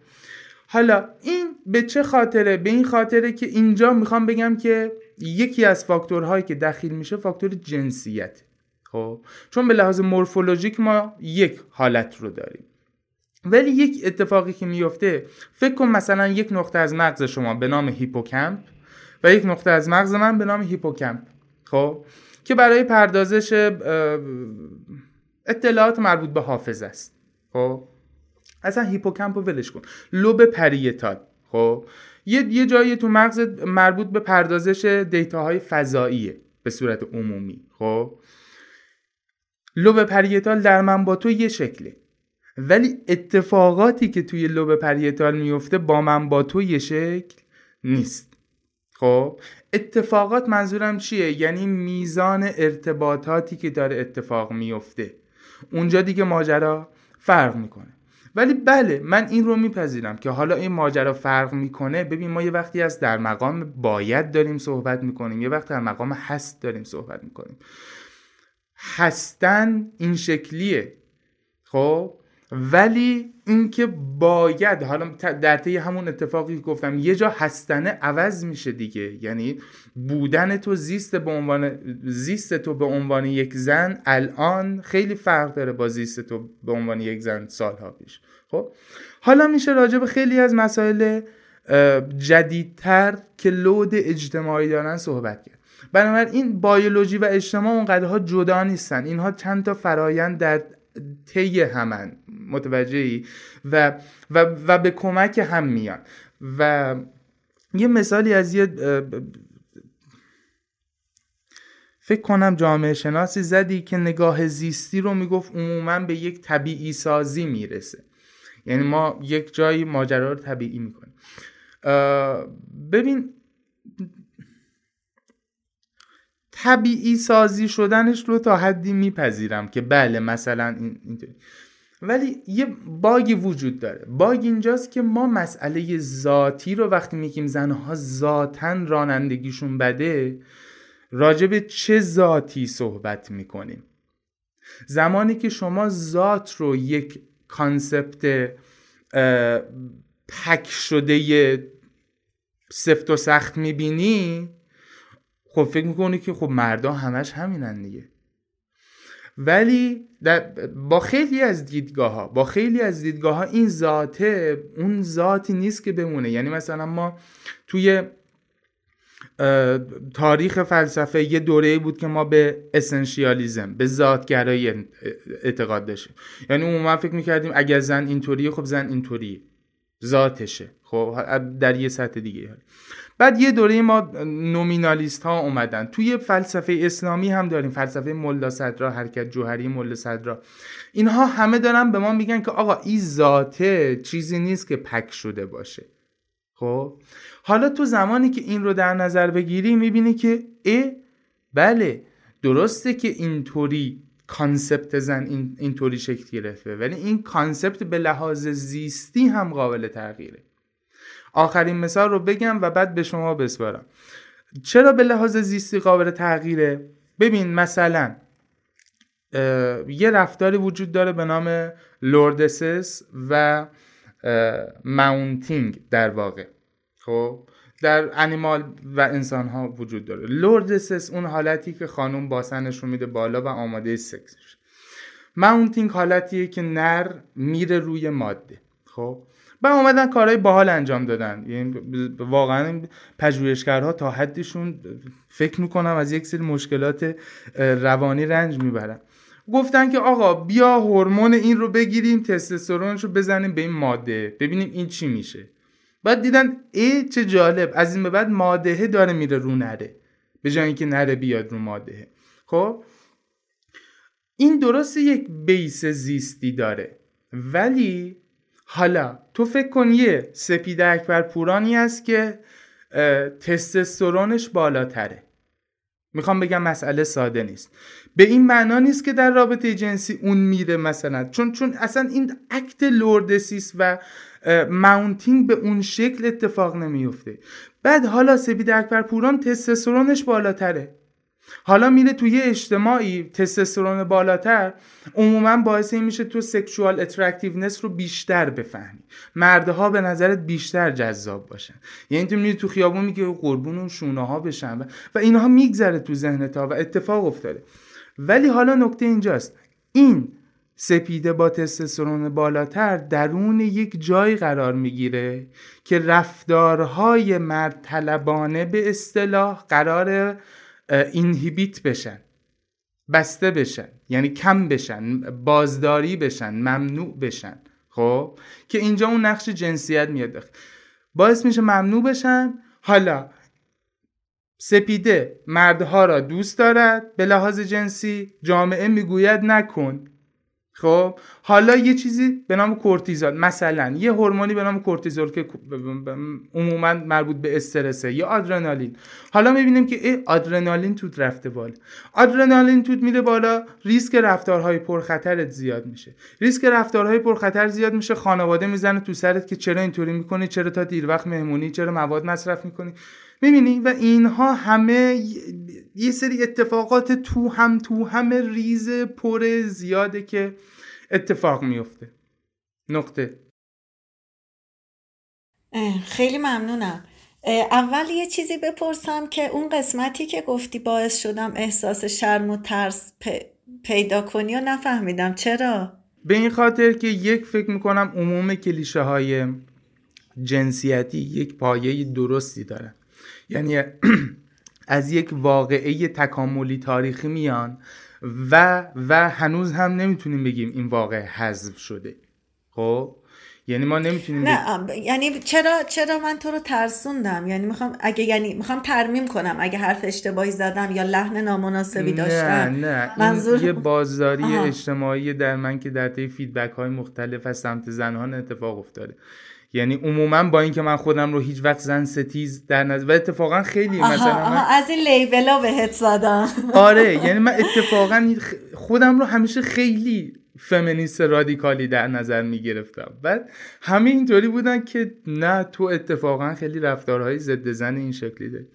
حالا این به چه خاطره؟ به این خاطره که اینجا می‌خوام بگم که یکی از فاکتورهایی که دخیل میشه فاکتور جنسیت. خب؟ چون به لحاظ مورفولوژیک ما یک حالت رو داریم. ولی یک اتفاقی که میفته فکر کن مثلا یک نقطه از مغز شما به نام هیپوکمپ و یک نقطه از مغز من به نام هیپوکمپ خب؟ که برای پردازش اطلاعات مربوط به حافظه است خب؟ اصلا هیپوکمپ رو ولش کن. لوب parietal خب؟ یه یه جایی تو مغز مربوط به پردازش data های فضاییه به صورت عمومی خب؟ لوب پریتال در من با تو یه شکله. ولی اتفاقاتی که توی لوب پریتال میفته با من با تو یه شکل نیست. خب اتفاقات منظورم چیه؟ یعنی میزان ارتباطاتی که داره اتفاق میفته. اونجا دیگه ماجرا فرق می‌کنه. ولی بله من این رو میپذیرم که حالا این ماجرا فرق می‌کنه. ببین ما یه وقتی از در مقام باید داریم صحبت می‌کنیم. یه وقت در مقام هست داریم صحبت می‌کنیم. هستن این شکلیه. خب؟ ولی اینکه باید حالا در طی همون اتفاقی که گفتم یه جا هستنه عوض میشه دیگه. یعنی بودن تو زیست به عنوان زیست تو به عنوان یک زن الان خیلی فرق داره با زیست تو به عنوان یک زن سالها پیش. خب؟ حالا میشه راجع به خیلی از مسائل جدیدتر که لود اجتماعی دارن صحبت کرد. بنابراین بیولوژی و اجتماع اونقدرها جدا نیستن. اینها چند تا فرایند در طی همن متوجهی و, و, و به کمک هم میان. و یه مثالی از یه فکر کنم جامعه شناسی زدی که نگاه زیستی رو می‌گفت عموما به یک طبیعی سازی می‌رسه. یعنی ما یک جایی ماجرا رو طبیعی می‌کنیم. ببین طبیعی سازی شدنش رو تا حدی میپذیرم که بله مثلا اینطوری. ولی یه bug ی وجود داره. bug اینجاست که ما مسئله ذاتی رو وقتی میگیم زنها ذاتا رانندگیشون بده راجع به چه ذاتی صحبت می‌کنیم؟ زمانی که شما ذات رو یک concept پک شده سفت و سخت می‌بینی خب فکر می‌کنی که خب مردا همش همینن دیگه. ولی با خیلی از دیدگاه ها با خیلی از دیدگاه ها این ذاته اون ذاتی نیست که بمونه. یعنی مثلا ما توی تاریخ فلسفه یه دوره بود که ما به اسنشیالیزم به ذاتگرایی اعتقاد داشتیم. یعنی عموما فکر می‌کردیم اگر زن اینطوریه خب زن اینطوریه. ذاتشه. خب در یه سطح دیگه بعد یه دوره ما نومینالیست ها اومدن. توی فلسفه اسلامی هم داریم فلسفه ملا صدرا حرکت جوهری ملا صدرا. اینها همه دارن به ما میگن که آقا این ذاته چیزی نیست که پک شده باشه. خب؟ حالا تو زمانی که این رو در نظر بگیری می‌بینی که اه بله درسته که اینطوری concept زن این اینطوری شکل گرفته ولی این concept به لحاظ زیستی هم قابل تغییره. آخرین مثال رو بگم و بعد به شما بسپارم. چرا به لحاظ زیستی قابل تغییره؟ ببین مثلا یه رفتاری وجود داره به نام lordosis و mounting در واقع. خب؟ در animal و انسان ها وجود داره. lordosis اون حالتی که خانم باسنش رو میده بالا و آماده سکسش. mounting حالتیه که نر میره روی ماده. خب؟ و اومدن کارهای باحال انجام دادن. یعنی واقعا پژوهشگرها تا حدشون فکر می‌کنم از یک سری مشکلات روانی رنج می‌برن. گفتن که آقا بیا هورمون این رو بگیریم تستوسترونش رو بزنیم به این ماده. ببینیم این چی میشه. بعد دیدن ای چه جالب از این به بعد مادهه داره میره رو نره. به جای اینکه نره بیاد رو مادهه. خب؟ این درست یک بیس زیستی داره. ولی حالا تو فکر کن یه سپید اکبر پورانی است که تستوسترونش بالاتره. می‌خوام بگم مسئله ساده نیست. به این معنا نیست که در رابطه جنسی اون میره مثلا. چون چون اصلا این اکت لوردسیس و mounting به اون شکل اتفاق نمیفته. بعد حالا سپیده اکبرپوران تستوسترونش بالاتره. حالا میره توی اجتماعی تستوسترون بالاتر عموما باعث این میشه تو sexual attractiveness رو بیشتر بفهمی. مردها به نظرت بیشتر جذاب باشن. یعنی تو میری تو خیابون میگه قربون اون شونه ها بشم و اینها میگذره تو ذهنت ها و اتفاق افتاده. ولی حالا نکته اینجاست. این سپیده با تستوسترون بالاتر درون یک جای قرار می‌گیره که رفتارهای مرد طلبانه به اصطلاح قرار اینهیبیت بشن بسته بشن یعنی کم بشن بازداری بشن ممنوع بشن. خب؟ که اینجا اون نقش جنسیت میاد. باعث میشه ممنوع بشن. حالا سپیده مردها را دوست دارد. به لحاظ جنسی جامعه می‌گوید نکن. خب حالا یه چیزی به نام کورتیزول مثلا یه هورمونی به نام کورتیزول که عموما مربوط به استرسه یا آدرنالین. حالا می‌بینیم که ای آدرنالین توت رفته بالا. آدرنالین توت میره بالا ریسک رفتارهای پرخطرت زیاد میشه. ریسک رفتارهای پرخطر زیاد میشه خانواده می‌زنه تو سرت که چرا اینطوری می‌کنی؟ چرا تا دیر وقت مهمونی؟ چرا مواد مصرف می‌کنی؟ می‌بینی؟ و اینها همه یه سری اتفاقات تو هم تو همه ریز پر زیاده که اتفاق میفته نقطه. خیلی ممنونم. اول یه چیزی بپرسم که اون قسمتی که گفتی باعث شدم احساس شرم و ترس پیدا کنی و نفهمیدم. چرا؟ به این خاطر که یک فکر می‌کنم عموم کلیشه های جنسیتی یک پایه درستی دارن. یعنی از یک واقعه تکاملی تاریخی میان و و هنوز هم نمی‌تونیم بگیم این واقع حذف شده. خب؟ یعنی ما نمی‌تونیم نه یعنی چرا چرا من تو رو ترسوندم؟ یعنی می‌خوام اگه یعنی می‌خوام ترمیم کنم اگه حرف اشتباهی زدم یا لحن نامناسبی داشتم. نه. نه منظور... یه بازداری اجتماعی در من که در طی فیدبک های مختلف از سمت زنان اتفاق افتاده. یعنی عموما با اینکه من خودم رو هیچ وقت زن ستیز در نظر و اتفاقا خیلی آها مثلا آها از این لیبلا بهت زدم. آره یعنی من اتفاقا خودم رو همیشه خیلی فمینیست رادیکالی در نظر می گرفتم. بعد همه اینطوری بودن که نه تو اتفاقا خیلی رفتارهای ضد زن این شکلی داری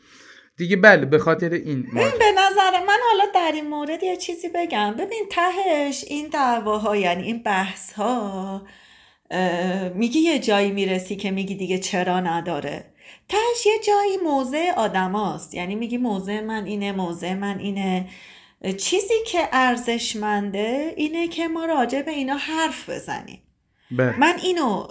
دیگه بله به خاطر این ببین به نظر من حالا در این مورد یه چیزی بگم. ببین تهش این دعواها یعنی این بحث ها میگی یه جایی می‌رسی که میگی دیگه چرا نداره. تش یه جایی موضع آدم یعنی میگی موضع من اینه موضع من اینه. چیزی که ارزشمنده اینه که ما راجع به اینا حرف بزنیم. بله. من اینو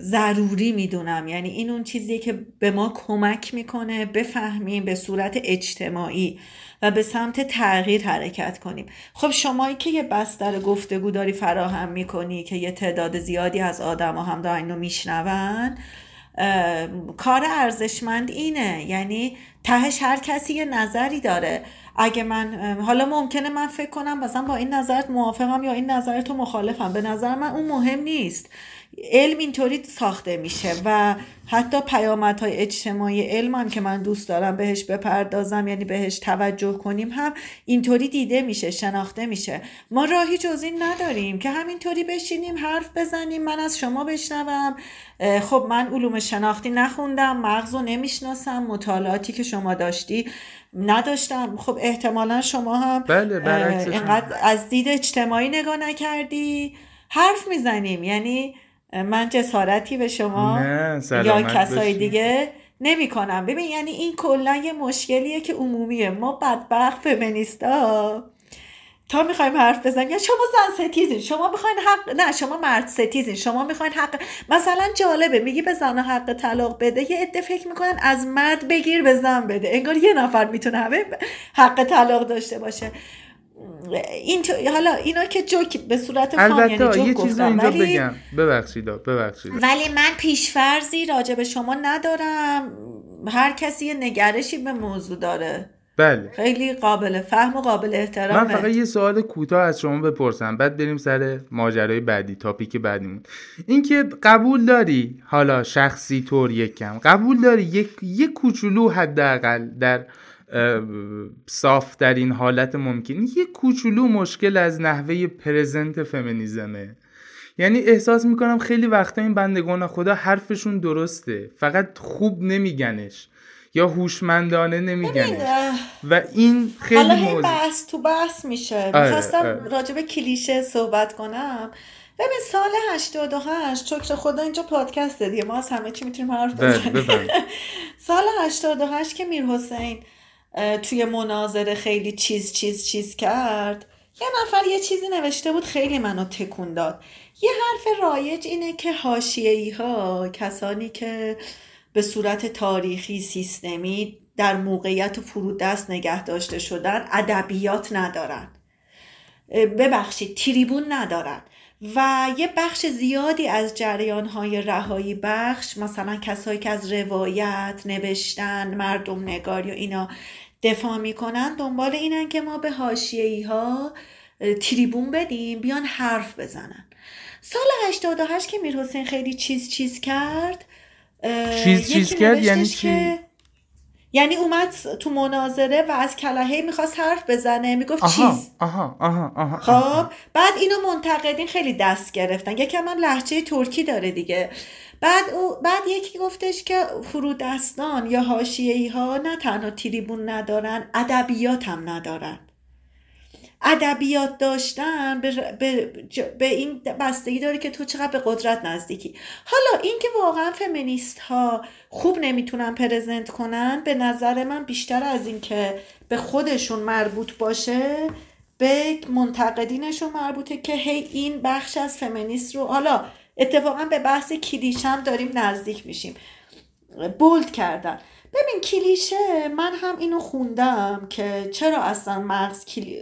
ضروری می‌دونم. یعنی این اون چیزی که به ما کمک می‌کنه بفهمیم به صورت اجتماعی. و به سمت تغییر حرکت کنیم. خب شمایی که یه بستر گفتگو داری فراهم می‌کنی که یه تعداد زیادی از آدم هم دارن اینو میشنون کار ارزشمند اینه. یعنی تهش هر کسی یه نظری داره. اگه من حالا ممکنه من فکر کنم مثلا با این نظرت موافقم یا این نظر تو مخالفم. به نظر من اون مهم نیست. علم اینطوری ساخته میشه و حتی پیامدهای اجتماعی علم هم که من دوست دارم بهش بپردازم یعنی بهش توجه کنیم هم اینطوری دیده میشه شناخته میشه. ما راهی جز این نداریم که همینطوری بشینیم حرف بزنیم من از شما بشنوم. خب من علوم شناختی نخوندم مغز رو نمی‌شناسم مطالعاتی که شما داشتی نداشتم. خب احتمالا شما هم بله اینقدر از دید اجتماعی نگاه نکردی. حرف می‌زنیم یعنی من جسارتی به شما یا کسای دیگه نمی کنم ببین یعنی این کلا یه مشکلیه که عمومیه. ما بدبخت فمینیستا. تا می‌خوایم حرف بزنیم یا شما زن ستیزین. شما می‌خواین حق نه شما مرد ستیزین. شما می‌خواین حق مثلا جالبه میگی به زن حق طلاق بده یه عده فکر می‌کنن از مرد بگیر به زن بده. انگار یه نفر می‌تونه همه حق طلاق داشته باشه. این حالا اینا که جوک به صورت فان یعنی جوک یه چیزی اینجا ولی... بگم. ببخشید ببخشید. ولی من پیشفرزی راجع به شما ندارم. هر کسی یه نگرشی به موضوع داره. بله. خیلی قابل فهم و قابل احترامه. من فقط یه سوال کوتاه از شما بپرسم. بعد بریم سر ماجرای بعدی تاپیک بعدیمون. اینکه قبول داری حالا شخصی طور یکم قبول داری یک یک کوچولو حداقل در صاف در این حالت ممکن. یه کوچولو مشکل از نحوه پرزنت فمینیزمه. یعنی احساس می‌کنم خیلی وقتا این بندگان خدا حرفشون درسته. فقط خوب نمیگنش یا هوشمندانه نمیگنش. و این خیلی حالا موضوع بحث تو بحث میشه. آره، می‌خواستم آره. راجب کلیشه صحبت کنم. ببین سال 88 شکر خدا اینجا پادکست دیگه. ما از همه چی می‌تونیم حرف بزنیم. سال 88 که میر حسین توی مناظره خیلی چیز چیز چیز کرد. یه نفر یه چیزی نوشته بود خیلی منو تکون داد. یه حرف رایج اینه که هاشیهی ها کسانی که به صورت تاریخی سیستمی در موقعیت فرودست نگه داشته شدن ادبیات ندارن. ببخشید تریبون ندارن. و یه بخش زیادی از جریان های رهایی بخش مثلا کسایی که از روایت نوشتن مردم نگاری و اینا دفاع می‌کنن دنبال اینن که ما به هاشیهی ها تریبون بدیم بیان حرف بزنن. سال 88 که میر حسین خیلی چیز چیز کرد چیز چیز کرد یعنی چی؟ یعنی اومد تو مناظره و از کلاهی می‌خواست حرف بزنه می‌گفت آها، چیز. آها آها آها خب بعد اینو منتقدین خیلی دست گرفتن. یکم هم لحجه ترکی داره دیگه. بعد او بعد یکی گفتش که فرودستان یا حاشیه‌ای ها نه تنها تریبون ندارن ادبیات هم ندارن. ادبیات داشتن به, به, به این بستگی داره که تو چقدر به قدرت نزدیکی. حالا اینکه واقعا فمینیست ها خوب نمی‌تونن پرزنت کنن به نظر من بیشتر از اینکه به خودشون مربوط باشه به منتقدینشون مربوطه که هی این بخش از فمینیست رو حالا اتفاقا به بحث کلیشه داریم نزدیک میشیم. بولد کردن. ببین کلیشه من هم اینو خوندم که چرا اصلا مغز کلی...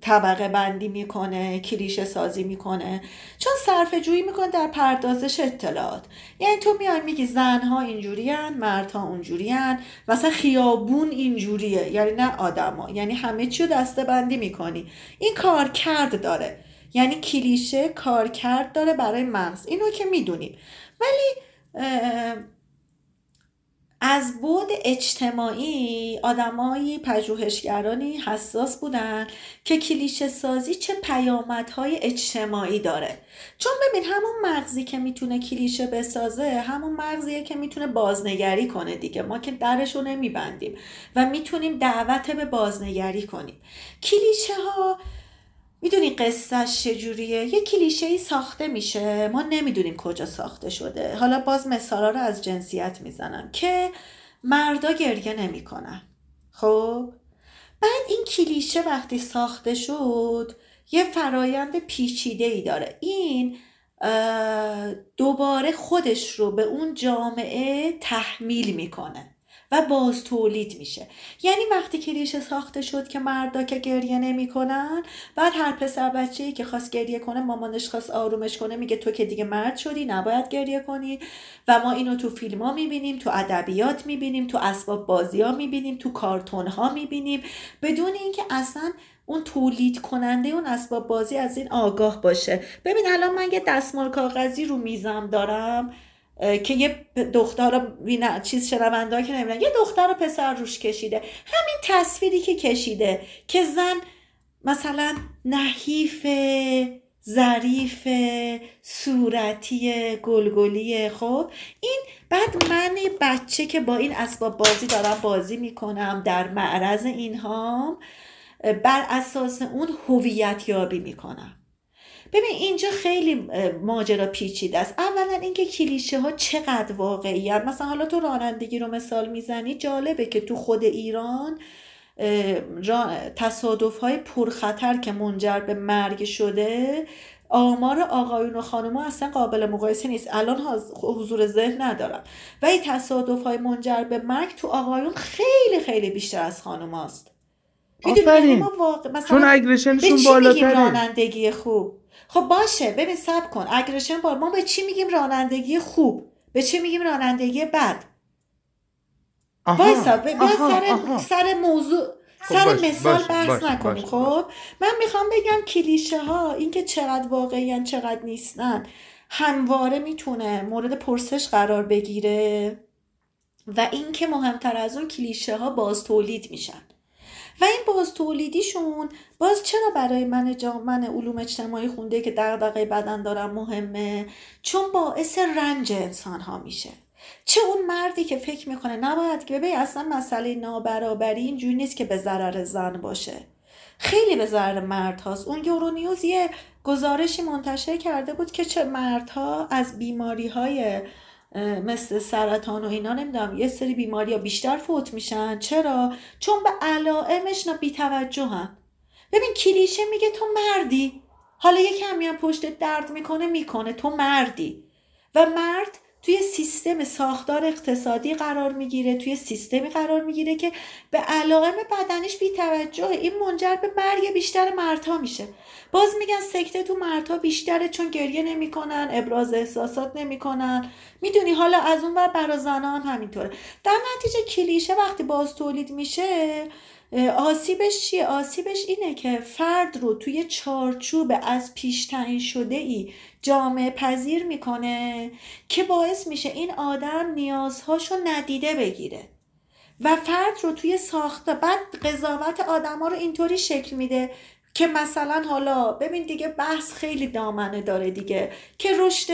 طبقه بندی می‌کنه کلیشه سازی می‌کنه؟ چون صرف جویی می‌کنه در پردازش اطلاعات. یعنی تو میای میگی زنها اینجورین مردها اونجورین مثلا خیابون اینجوریه. یعنی نه آدما یعنی همه چی رو دسته بندی می‌کنی. این کار کرد داره. یعنی کلیشه کارکرد داره برای مغز. اینو که می‌دونیم ولی از بود اجتماعی آدمایی پژوهشگرانی حساس بودن که کلیشه سازی چه پیامدهای اجتماعی داره. چون ببین همون مغزی که می‌تونه کلیشه بسازه همون مغزیه که می‌تونه بازنگری کنه دیگه. ما که درش رو نمیبندیم و می‌تونیم دعوت به بازنگری کنیم. کلیشه ها می‌دونی قصهش چجوریه؟ یه کلیشه ای ساخته میشه. ما نمی‌دونیم کجا ساخته شده. حالا باز مثالا رو از جنسیت می‌زنم که مردا گریه نمی‌کنن. خب؟ بعد این کلیشه وقتی ساخته شد یه فرایند پیچیده ای داره. این دوباره خودش رو به اون جامعه تحمیل می‌کنه. و باز تولید میشه. یعنی وقتی کلیشه ساخته شد که مردا که گریه نمی‌کنن بعد هر پسر بچه‌ای که خواست گریه کنه مامانش خواست آرومش کنه میگه تو که دیگه مرد شدی نباید گریه کنی. و ما اینو تو فیلم ها می‌بینیم تو ادبیات می‌بینیم تو اسباب بازی ها می‌بینیم تو کارتون ها می‌بینیم. بدون اینکه اصلا اون تولید کننده اون اسباب بازی از این آگاه باشه. ببین الان من یه دستمال کاغذی رو میزم دارم. که یه دختر رو چیز شنونده که نمیدن یه دختر رو پسر روش کشیده. همین تصویری که کشیده که زن مثلا نحیف ظریف صورتی گلگلی خب. این بعد من بچه که با این اسباب بازی دارم بازی می‌کنم در معرض اینها بر اساس اون هویت یابی می‌کنم. ببین اینجا خیلی ماجرا پیچیده است. اولا اینکه کلیشه ها چقدر واقعی مثلا حالا تو رانندگی رو مثال می‌زنی جالبه که تو خود ایران تصادف های پرخطر که منجر به مرگ شده آمار آقایون و خانوما اصلا قابل مقایسه نیست. الان حضور ذهن ندارم و این تصادف های منجر به مرگ تو آقایون خیلی خیلی بیشتر از خانوم هست. آفرین. چون اگریشنشون بالاتره رانندگی خوب؟ خب باشه ببین سب کن. اگریشن با ما به چی میگیم رانندگی خوب؟ به چی میگیم رانندگی بد؟ وایسا سر, سر موضوع خب سر مثال بحث نکنیم خب؟ من می‌خوام بگم کلیشه ها اینکه چقدر واقعی چقدر نیستن. همواره می‌تونه مورد پرسش قرار بگیره و اینکه مهمتر از اون کلیشه ها باز تولید میشن. و این باز تولیدیشون باز چرا برای من من علوم اجتماعی خونده که دغدغه بدن دارم مهمه؟ چون باعث رنج انسان ها میشه. چه اون مردی که فکر می‌کنه نباید که ببین اصلا مسئله نابرابری اینجوری نیست که به ضرر زن باشه. خیلی به ضرر مرد هاست. اون یورونیوز یه گزارشی منتشر کرده بود که چه مردها از بیماری های مثل سرطان و اینا نمی‌دونم یه سری بیماری ها بیشتر فوت میشن چرا؟ چون به علائمش بی توجه هم. ببین کلیشه میگه تو مردی حالا یه کمی هم پشت درد می‌کنه می‌کنه تو مردی و مرد توی سیستم ساختار اقتصادی قرار می‌گیره توی سیستمی قرار می‌گیره که به علائم بدنش بی توجه این منجر به مرگ بیشتر مردها میشه. باز میگن سکته تو مردها بیشتره چون گریه نمی‌کنن ابراز احساسات نمی‌کنن. می‌دونی حالا از اون بر برا زنان همینطوره. در نتیجه کلیشه وقتی باز تولید میشه آسیبش چیه؟ آسیبش اینه که فرد رو توی چارچوب از پیش تعیین شده ای جامعه پذیر می‌کنه که باعث میشه این آدم نیازهاشو ندیده بگیره و فرد رو توی ساخته بعد قضاوت آدما رو اینطوری شکل میده که مثلا حالا ببین دیگه بحث خیلی دامنه داره دیگه که رشد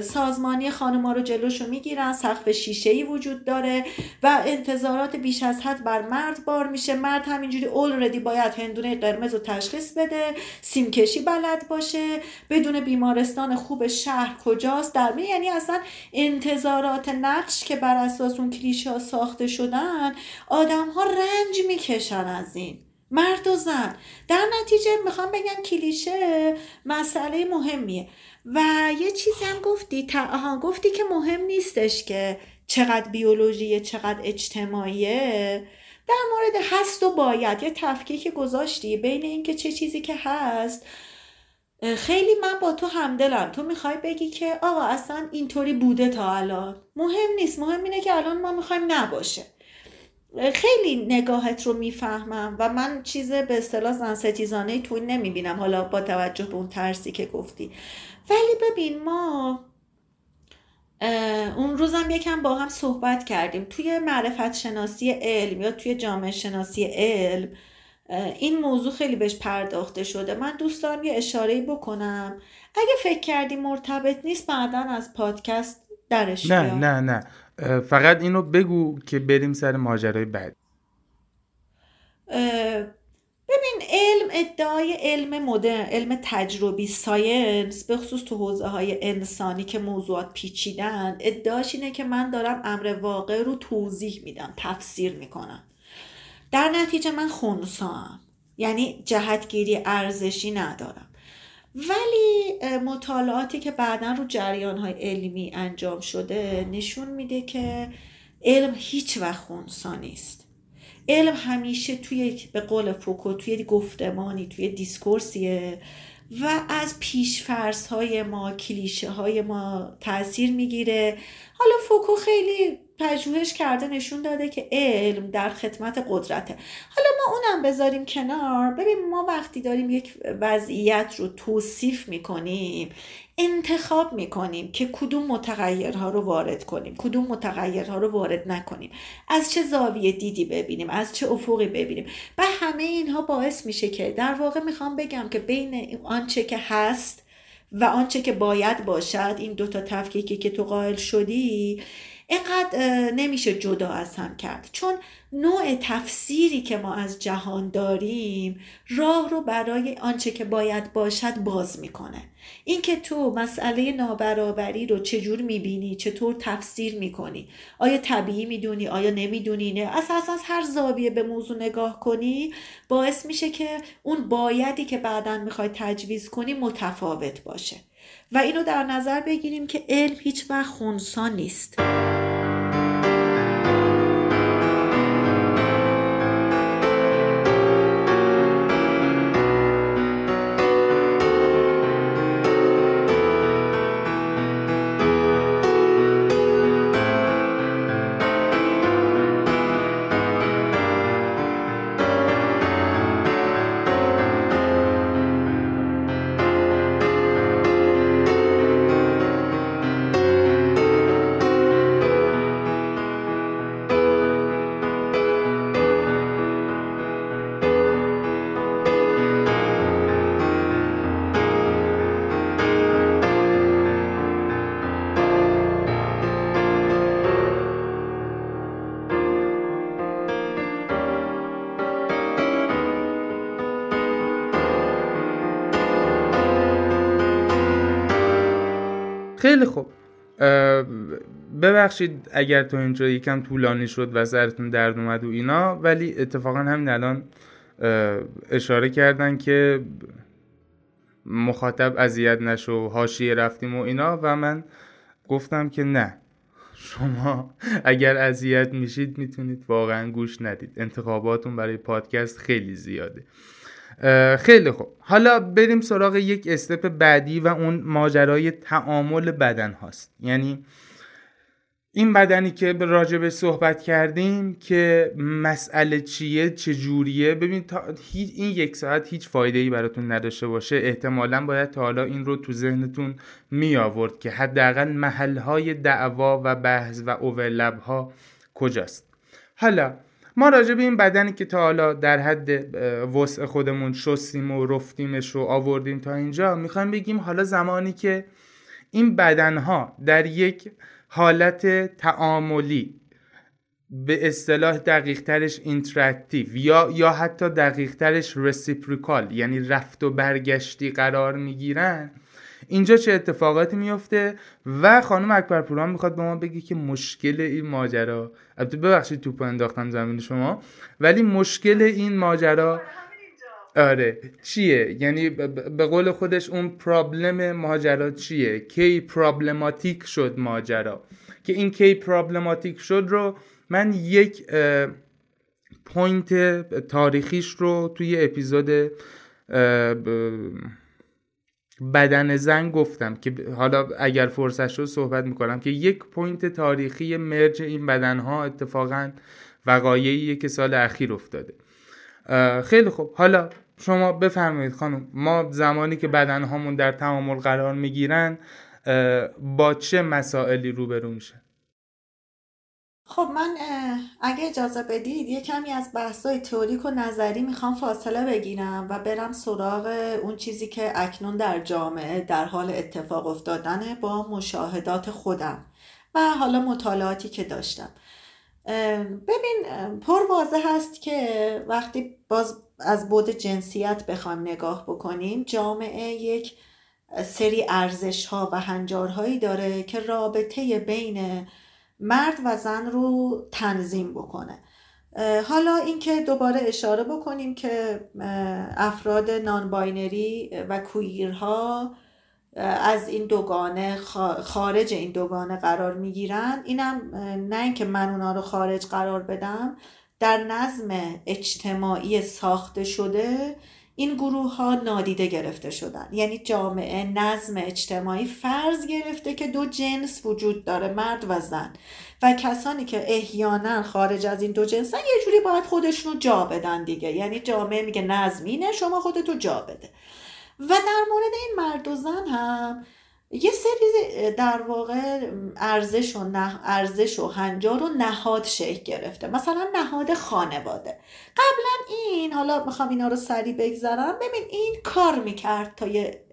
سازمانی خانما رو جلوشو می‌گیرن سقف شیشه ای وجود داره و انتظارات بیش از حد بر مرد بار میشه. مرد همینجوری اولردی باید هندونه قرمز رو تشخیص بده سیمکشی بلد باشه بدون بیمارستان خوب شهر کجاست. در یعنی اصلا انتظارات نقش که بر اساس اون کلیشه ها ساخته شدن آدم ها رنج می‌کشن از این. مرد و زن. در نتیجه می‌خوام بگم کلیشه مسئله مهمیه. و یه چیزی هم گفتی آها گفتی که مهم نیستش که چقدر بیولوژیه چقدر اجتماعیه. در مورد هست و باید یه تفکیک گذاشتی بین اینکه چه چیزی که هست. خیلی من با تو همدلم. تو می‌خوای بگی که آقا اصلا اینطوری بوده تا الان. مهم نیست. مهم اینه که الان ما می‌خوایم نباشه. خیلی نگاهت رو می‌فهمم و من چیز به اصطلاح زن ستیزانه توی نمی‌بینم. حالا با توجه به اون ترسی که گفتی. ولی ببین ما اون روزم یکم با هم صحبت کردیم. توی معرفت شناسی علم یا توی جامعه شناسی علم این موضوع خیلی بهش پرداخته شده. من دوست دارم یه اشاره بکنم. اگه فکر کردی مرتبط نیست بعدا از پادکست درش نه نه نه. فقط اینو بگو که بریم سر ماجرای بعد. ببین علم ادعای علم مدرن علم تجربی ساینس به خصوص تو حوزه های انسانی که موضوعات پیچیدن ادعاش اینه که من دارم امر واقع رو توضیح میدم تفسیر می‌کنم. در نتیجه من خونسام یعنی جهتگیری ارزشی ندارم. ولی مطالعاتی که بعدا رو جریان های علمی انجام شده نشون میده که علم هیچ وقت خونسا نیست. علم همیشه توی به قول فوکو توی گفتمانی توی دیسکورسیه و از پیشفرس های ما کلیشه های ما تاثیر می‌گیره. حالا فوکو خیلی پژوهش کرده نشون داده که علم در خدمت قدرته. حالا ما اونم بذاریم کنار. ببین ما وقتی داریم یک وضعیت رو توصیف می‌کنیم انتخاب می‌کنیم که کدوم متغیرها رو وارد کنیم کدوم متغیرها رو وارد نکنیم. از چه زاویه دیدی ببینیم از چه افقی ببینیم. و همه اینها باعث میشه که در واقع می‌خوام بگم که بین آنچه که هست و آنچه که باید باشد این دوتا تفکیکی که تو قائل شدی اینقدر نمیشه جدا از هم کرد. چون نوع تفسیری که ما از جهان داریم راه رو برای آنچه که باید باشد باز می‌کنه. اینکه تو مسئله نابرابری رو چجور می‌بینی چطور تفسیر می‌کنی؟ آیا طبیعی می‌دونی؟ آیا نمی‌دونی؟ نه. اساسا از هر زاویه به موضوع نگاه کنی باعث میشه که اون بایدی که بعدا می‌خوای تجویز کنی متفاوت باشه. و اینو در نظر بگیریم که علم هیچ وقت خونسا نیست. خیلی خوب. ببخشید اگر تو اینجا یکم طولانی شد و سرتون درد اومد و اینا ولی اتفاقا همین الان اشاره کردن که مخاطب اذیت نشو حاشیه رفتیم و اینا و من گفتم که نه. شما اگر اذیت میشید می‌تونید واقعا گوش ندید. انتخاباتون برای پادکست خیلی زیاده. خیلی خوب. حالا بریم سراغ یک استپ بعدی و اون ماجرای تعامل بدن هاست. یعنی این بدنی که راجبه صحبت کردیم که مسئله چیه چجوریه ببین تا این یک ساعت هیچ فایده ای براتون نداشته باشه. احتمالا باید تا حالا این رو تو ذهنتون می آورد که حداقل محلهای دعوا و بحث و اوورلب ها کجاست. حالا ما راجع به این بدنی که تا حالا در حد وسع خودمون شستیم و رفتیمش و آوردیم تا اینجا می‌خوایم بگیم حالا زمانی که این بدنها در یک حالت تعاملی به اصطلاح دقیق ترش interactive یا یا حتی دقیق ترش reciprocal یعنی رفت و برگشتی قرار می‌گیرن اینجا چه اتفاقاتی میفته و خانم اکبرپوران می‌خواد به ما بگی که مشکل این ماجرا البته ببخشید توپ انداختم زمین شما ولی مشکل این ماجرا آره چیه؟ یعنی به قول خودش اون problem ماجرا چیه؟ کی problematic شد ماجرا؟ که این کی problematic شد رو من یک point تاریخیش رو توی اپیزود بدن زن گفتم که حالا اگر فرصت شد صحبت می‌کنم که یک point تاریخی merge این بدن ها اتفاقا وقایعیه که سال اخیر افتاده. خیلی خوب. حالا شما بفرمایید خانم ما زمانی که بدن هامون در تعامل قرار می‌گیرن با چه مسائلی روبرو میشه خب من اگه اجازه بدید یه کمی از بحثای تئوریک و نظری می‌خوام فاصله بگیرم و برم سراغ اون چیزی که اکنون در جامعه در حال اتفاق افتادنه با مشاهدات خودم و حالا مطالعاتی که داشتم. ببین پر واضح هست که وقتی باز از بود جنسیت بخوایم نگاه بکنیم جامعه یک سری ارزش ها و هنجارهایی داره که رابطه بین مرد و زن رو تنظیم بکنه. حالا اینکه دوباره اشاره بکنیم که افراد نان باینری و کویرها از این دوگانه خارج این دوگانه قرار می‌گیرن. اینم نه اینکه من اونا رو خارج قرار بدم در نظم اجتماعی ساخته شده این گروه ها نادیده گرفته شدن. یعنی جامعه نظم اجتماعی فرض گرفته که دو جنس وجود داره مرد و زن. و کسانی که احیانا خارج از این دو جنسن یه جوری باید خودشونو جا بدن دیگه. یعنی جامعه میگه نظم اینه شما خودتو جا بده. و در مورد این مرد و زن هم یه سری در واقع ارزش و نه ارزش و هنجار و نهاد شکل گرفته. مثلا نهاد خانواده. قبلا این حالا می‌خوام اینا رو سریع بگذرم. ببین این کار می‌کرد تا یه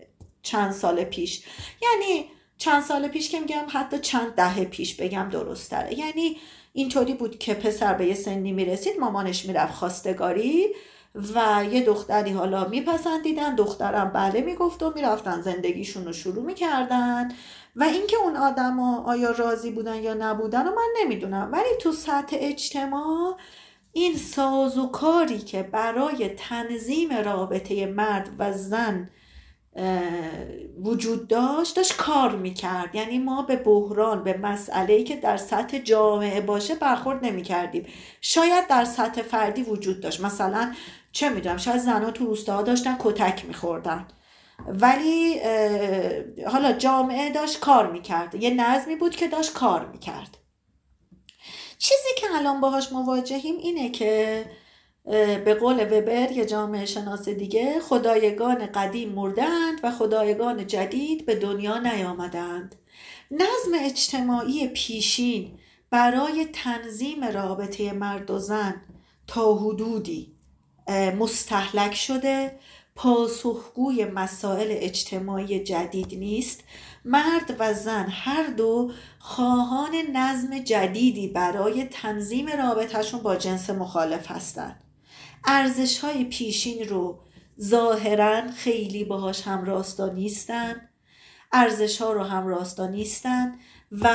چند سال پیش. یعنی چند سال پیش که میگم حتی چند دهه پیش بگم درست تره یعنی اینطوری بود که پسر به یه سنی می‌رسید مامانش می‌رفت خواستگاری. و یه دختری حالا میپسندیدن دخترم بله می‌گفت و می‌رفتن زندگیشون رو شروع می‌کردن. و اینکه اون آدما آیا راضی بودن یا نبودن و من نمی‌دونم. ولی تو سطح اجتماع این ساز و کاری که برای تنظیم رابطه مرد و زن وجود داشت داشت کار می‌کرد. یعنی ما به بحران به مسئله که در سطح جامعه باشه برخورد نمی‌کردیم. شاید در سطح فردی وجود داشت. مثلا چه می‌دونم شاید زنها تو روستاها داشتن کتک میخوردن. ولی حالا جامعه داشت کار می‌کرد. یه نظمی بود که داشت کار می‌کرد. چیزی که الان باهاش مواجهیم اینه که به قول وبر یه جامعه شناس دیگه خدایگان قدیم مردند و خدایگان جدید به دنیا نیامدند. نظم اجتماعی پیشین برای تنظیم رابطه مرد و زن تا حدودی. مستحلک شده. پاسخگوی مسائل اجتماعی جدید نیست. مرد و زن هر دو خواهان نظم جدیدی برای تنظیم رابطهشون با جنس مخالف هستند ارزش های پیشین رو ظاهرا خیلی باهاش هم راستا نیستن. ارزش ها رو هم راستا نیستن و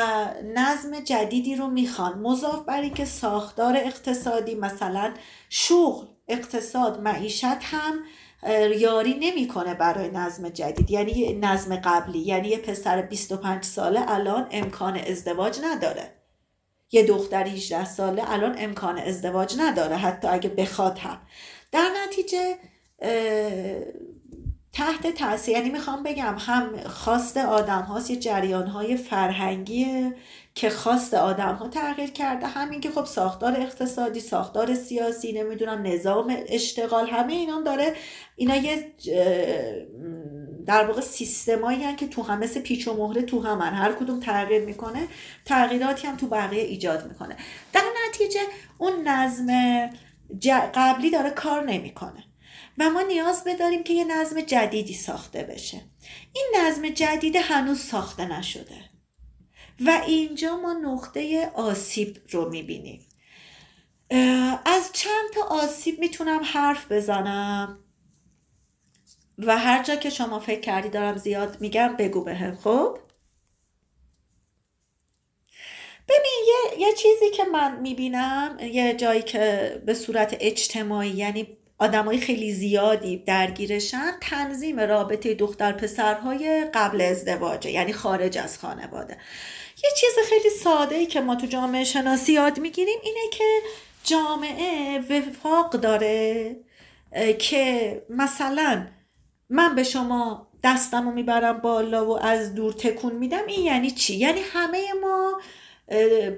نظم جدیدی رو می‌خوان. مضاف بر اینکه ساختار اقتصادی مثلا شغل اقتصاد معیشت هم یاری نمی‌کنه برای نظم جدید. یعنی نظم قبلی یعنی یه پسر 25 ساله الان امکان ازدواج نداره. یه دختر 18 ساله الان امکان ازدواج نداره حتی اگه بخواد هم. در نتیجه تحت تاثیر یعنی می‌خوام بگم هم خواست آدم هاست یه جریان های فرهنگی که خواست آدم ها تغییر کرده. همین که خب ساختار اقتصادی ساختار سیاسی نمی‌دونم نظام اشتغال همه اینا داره. اینا یه در واقع سیستمایی که تو هم مثل پیچ و مهره تو همن هر کدوم تغییر می‌کنه تغییراتی هم تو بقیه ایجاد می‌کنه. در نتیجه اون نظم قبلی داره کار نمی‌کنه. و ما نیاز بداریم که یه نظم جدیدی ساخته بشه. این نظم جدید هنوز ساخته نشده. و اینجا ما نقطه آسیب رو می‌بینیم. از چند تا آسیب می‌تونم حرف بزنم؟ و هر جا که شما فکر کردی دارم زیاد میگم بگو بهم خب؟ ببین یه،, یه چیزی که من می‌بینم یه جایی که به صورت اجتماعی یعنی آدمای خیلی زیادی درگیرشن تنظیم رابطه دختر پسرهای قبل ازدواجه یعنی خارج از خانواده یه چیز خیلی ساده ای که ما تو جامعه شناسی یاد می‌گیریم اینه که جامعه وفاق داره که مثلا من به شما دستم رو می‌برم بالا و از دور تکون میدم این یعنی چی؟ یعنی همه ما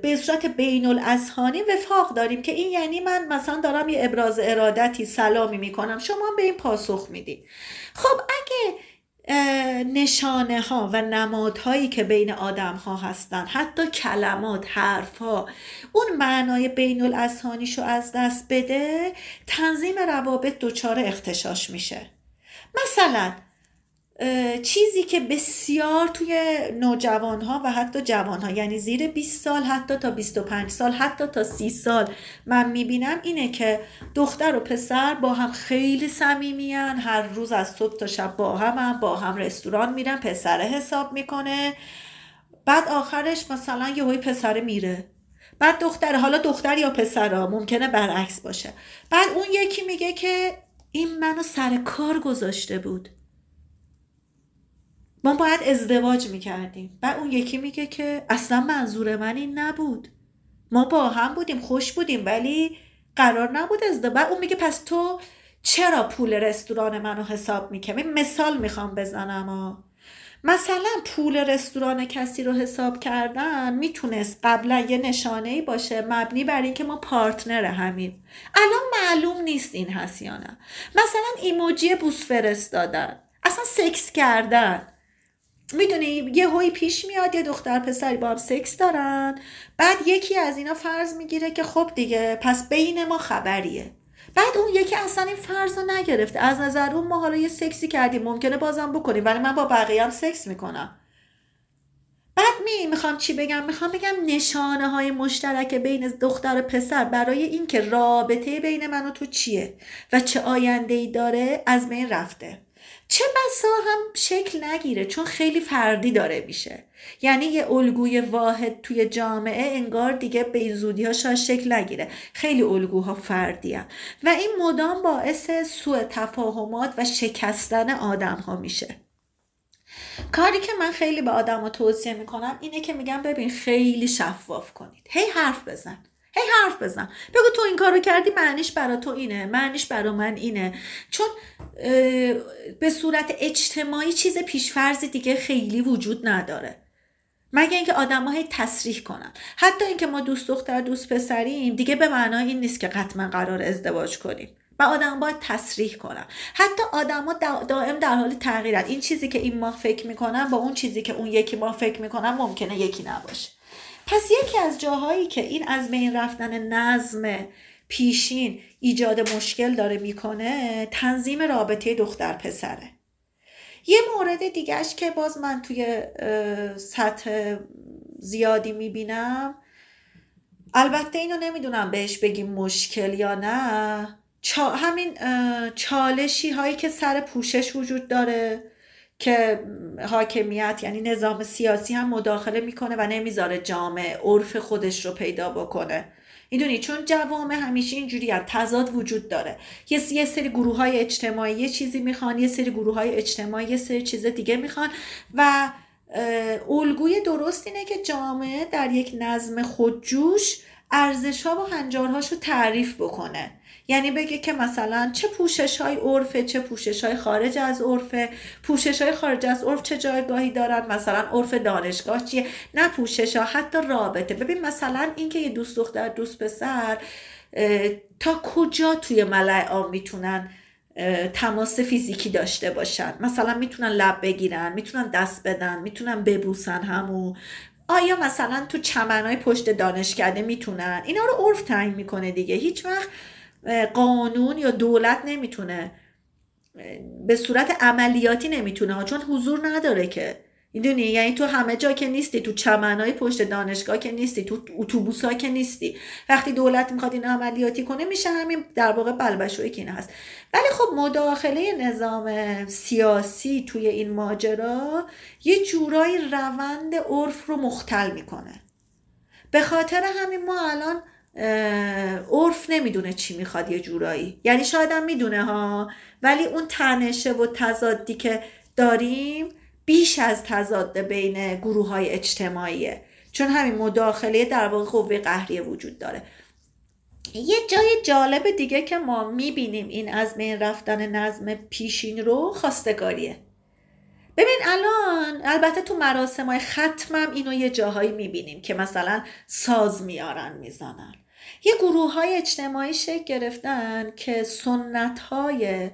به صورت بین الاسهانی وفاق داریم که این یعنی من مثلا دارم یه ابراز ارادتی سلامی می‌کنم. شما به این پاسخ می‌دید. خب اگه نشانه ها و نمادهایی که بین آدم ها هستن حتی کلمات حرف ها اون معنای بین رو از دست بده تنظیم روابط دچار اختشاش میشه. مثلا چیزی که بسیار توی نوجوان ها و حتی جوان ها یعنی زیر 20 سال حتی تا 25 سال حتی تا 30 سال من می‌بینم اینه که دختر و پسر با هم خیلی صمیمیان هر روز از صبح تا شب با هم, هم با هم رستوران میرن پسر حساب می‌کنه. بعد آخرش مثلا یه های پسر میره. بعد دختر حالا دختر یا پسر ممکنه برعکس باشه. بعد اون یکی میگه که این منو سر کار گذاشته بود. ما باید ازدواج می‌کردیم. و اون یکی میگه که اصلا منظور من این نبود. ما با هم بودیم خوش بودیم ولی قرار نبود ازدواج اون میگه پس تو چرا پول رستوران منو حساب می‌کنی؟ مثال می‌خوام بزنم ها. مثلا پول رستوران کسی رو حساب کردن می‌تونست قبلا یه نشانه ای باشه مبنی بر اینکه ما پارتنر همیم. الان معلوم نیست این هست یا نه. مثلا ایموجی بوس فرستادن اصلا سکس کردن. می‌دونی یه هویی پیش میاد یه دختر پسری با هم سکس دارن. بعد یکی از اینا فرض می‌گیره که خب دیگه پس بین ما خبریه. بعد اون یکی اصلا این فرض رو نگرفته. از نظر اون ما حالا یه سکسی کردیم ممکنه بازم بکنیم ولی من با بقیه هم سکس می‌کنم. بعد می می‌خوام چی بگم؟ می‌خوام بگم نشانه های مشترک بین دختر و پسر برای اینکه رابطه بین من و تو چیه و چه آینده ای داره از بین رفته. چه بسا هم شکل نگیره چون خیلی فردی داره میشه. یعنی یه الگوی واحد توی جامعه انگار دیگه به زودی ها شکل نگیره. خیلی الگوها فردی هم. و این مدام باعث سوء تفاهمات و شکستن آدم ها میشه. کاری که من خیلی به آدم ها توصیه می‌کنم اینه که میگم ببین خیلی شفاف کنید. هی حرف بزن. هی حرف بزن. بگو تو این کارو کردی معنیش برا تو اینه. معنیش برا من اینه. چون به صورت اجتماعی چیز پیشفرزی دیگه خیلی وجود نداره. مگه اینکه آدم هی تصریح کنن. حتی اینکه ما دوست دختر دوست پسریم دیگه به معنای این نیست که قطعا قرار ازدواج کنیم. و آدم باید تصریح کنن. حتی آدما دائم در حال تغییرن. این چیزی که این ما فکر می‌کنن با اون چیزی که اون یکی ما فکر می‌کنن ممکنه یکی نباشه. پس یکی از جاهایی که این از بین رفتن نظم پیشین ایجاد مشکل داره می‌کنه تنظیم رابطه دختر پسره. یه مورد دیگهش که باز من توی سطح زیادی می‌بینم البته اینو نمی‌دونم بهش بگیم مشکل یا نه. همین چالشی هایی که سر پوشش وجود داره. که حاکمیت یعنی نظام سیاسی هم مداخله می‌کنه و نمی‌ذاره جامعه عرف خودش رو پیدا بکنه. می‌دونی؟ چون جوامع همیشه اینجوری هم تضاد وجود داره. یه سری گروه های اجتماعی یه چیزی می‌خوان یه سری گروه های اجتماعی یه سری چیز دیگه می‌خوان و الگوی درست اینه که جامعه در یک نظم خودجوش ارزش ها و هنجارهاش رو تعریف بکنه. یعنی بگه که مثلا چه پوشش های عرفه چه پوشش های خارج از عرفه. پوشش های خارج از عرف چه جایگاهی دارن؟ مثلا عرف دانشگاه چیه؟ نه پوشش ها حتی رابطه. ببین مثلا اینکه یه دوست دختر دوست پسر تا کجا توی ملع عام می‌تونن تماس فیزیکی داشته باشن؟ مثلا می‌تونن لب بگیرن می‌تونن دست بدن می‌تونن ببوسن همو. آیا مثلا تو چمنهای پشت دانشکده می‌تونن؟ اینا رو عرف تعیین می‌کنه دیگه. هیچ وقت قانون یا دولت نمی‌تونه به صورت عملیاتی نمی‌تونه چون حضور نداره که. می‌دونی؟ یعنی تو همه جا که نیستی تو چمنهای پشت دانشگاه که نیستی تو اتوبوس ها که نیستی. وقتی دولت می‌خواد این عملیاتی کنه میشه همین در واقع بلبشوی که این هست. ولی خب مداخله نظام سیاسی توی این ماجرا یه جورایی روند عرف رو مختل می‌کنه. به خاطر همین ما الان عرف نمی‌دونه چی می‌خواد یه جورایی. یعنی شاید هم می‌دونه ها ولی اون تنشه و تضادی که داریم بیش از تضاد بین گروه های اجتماعیه. چون همین مداخله در واقع قوه قهریه وجود داره. یه جای جالب دیگه که ما می‌بینیم این از بین رفتن نظم پیشین رو خواستگاریه. ببین الان البته تو مراسم های ختمم اینو یه جاهایی می‌بینیم که مثلا ساز میارن می‌زنن. یه گروه های اجتماعی شکل گرفتن که سنت های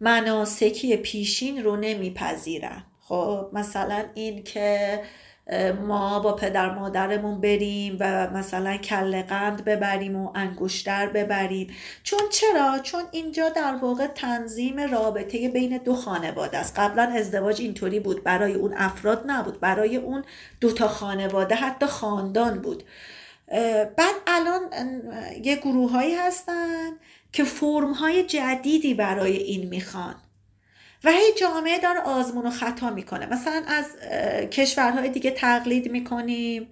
مناسکی پیشین رو نمیپذیرن. خب مثلا این که ما با پدر مادرمون بریم و مثلا کل قند ببریم و انگشتر ببریم. چون چرا؟ چون اینجا در واقع تنظیم رابطه بین دو خانواده است. قبلا ازدواج اینطوری بود. برای اون افراد نبود. برای اون دوتا خانواده حتی خاندان بود. بعد الان یه گروه هایی هستن که فرم های جدیدی برای این می‌خوان. و هی جامعه داره آزمون و خطا می‌کنه. مثلا از کشورهای دیگه تقلید می‌کنیم.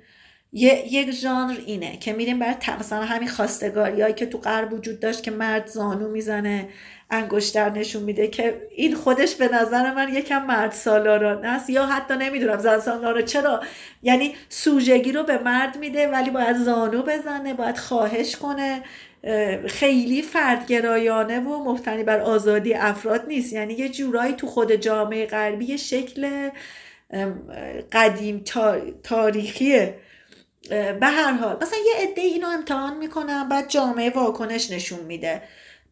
یک ژانر اینه که میریم برای مثلا همین خواستگاری هایی که تو غرب وجود داشت که مرد زانو می‌زنه. انگشتر نشون میده که این خودش به نظر من یکم مرد سالارانه است یا حتی نمی‌دونم زن سالارانه چرا؟ یعنی سوژگی رو به مرد میده ولی باید زانو بزنه باید خواهش کنه. خیلی فردگرایانه و مفتنی بر آزادی افراد نیست. یعنی یه جورایی تو خود جامعه غربی شکل قدیم تاریخیه. به هر حال. مثلا یه عده اینو امتحان می‌کنن بعد جامعه واکنش نشون میده.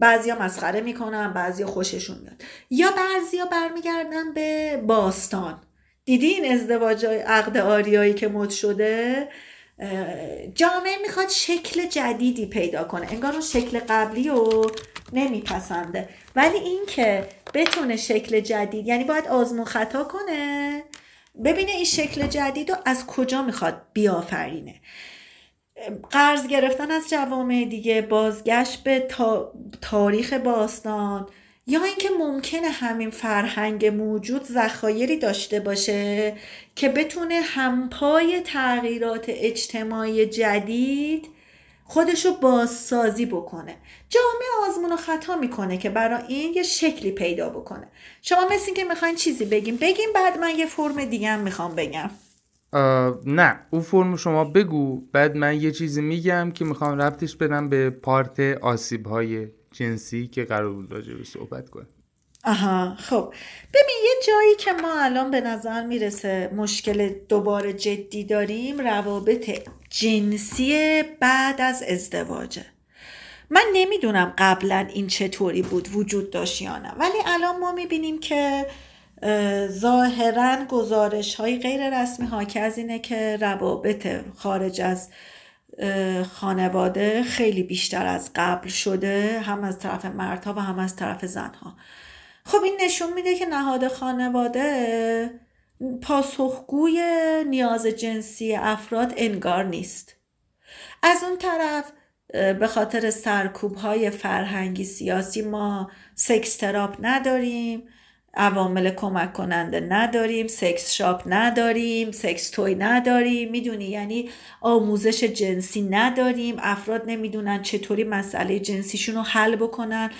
بعضیا مسخره می‌کنن بعضیا خوششون میاد. یا بعضیا برمیگردن به باستان. دیدی این ازدواج عقد آریایی که مد شده؟ جامعه می‌خواد شکل جدیدی پیدا کنه. انگار اون شکل قبلی رو نمیپسنده. ولی اینکه بتونه شکل جدید یعنی باید آزمون خطا کنه. ببینه این شکل جدید رو از کجا می‌خواد بیافرینه. قرض گرفتن از جوامع دیگه بازگشت به تاریخ باستان یا اینکه ممکنه همین فرهنگ موجود ذخایری داشته باشه که بتونه همپای تغییرات اجتماعی جدید خودشو بازسازی بکنه. جامعه آزمون و خطا می‌کنه که برای این یه شکلی پیدا بکنه. شما مثل که می‌خواین چیزی بگیم بگیم بعد من یه فرم دیگه هم می‌خوام بگم. نه اون فرم شما بگو. بعد من یه چیزی میگم که می‌خوام ربطش بدم به پارت آسیب های جنسی که قرار بود راجع به صحبت کنیم. آها خب. ببین یه جایی که ما الان به نظر می‌رسه مشکل دوباره جدی داریم روابط جنسی بعد از ازدواجه. من نمی‌دونم قبلا این چطوری بود وجود داشت یا نه. ولی الان ما می‌بینیم که ظاهرا گزارش های غیر رسمی حاکی از اینه که روابط خارج از خانواده خیلی بیشتر از قبل شده هم از طرف مردها و هم از طرف زنها. خب این نشون میده که نهاد خانواده پاسخگوی نیاز جنسی افراد انگار نیست. از اون طرف به خاطر سرکوب های فرهنگی سیاسی ما سکس تراپ نداریم. عوامل کمک کننده نداریم سکس شاپ نداریم سکس توی نداریم. می‌دونی؟ یعنی آموزش جنسی نداریم. افراد نمی‌دونن چطوری مسئله جنسیشون رو حل بکنن.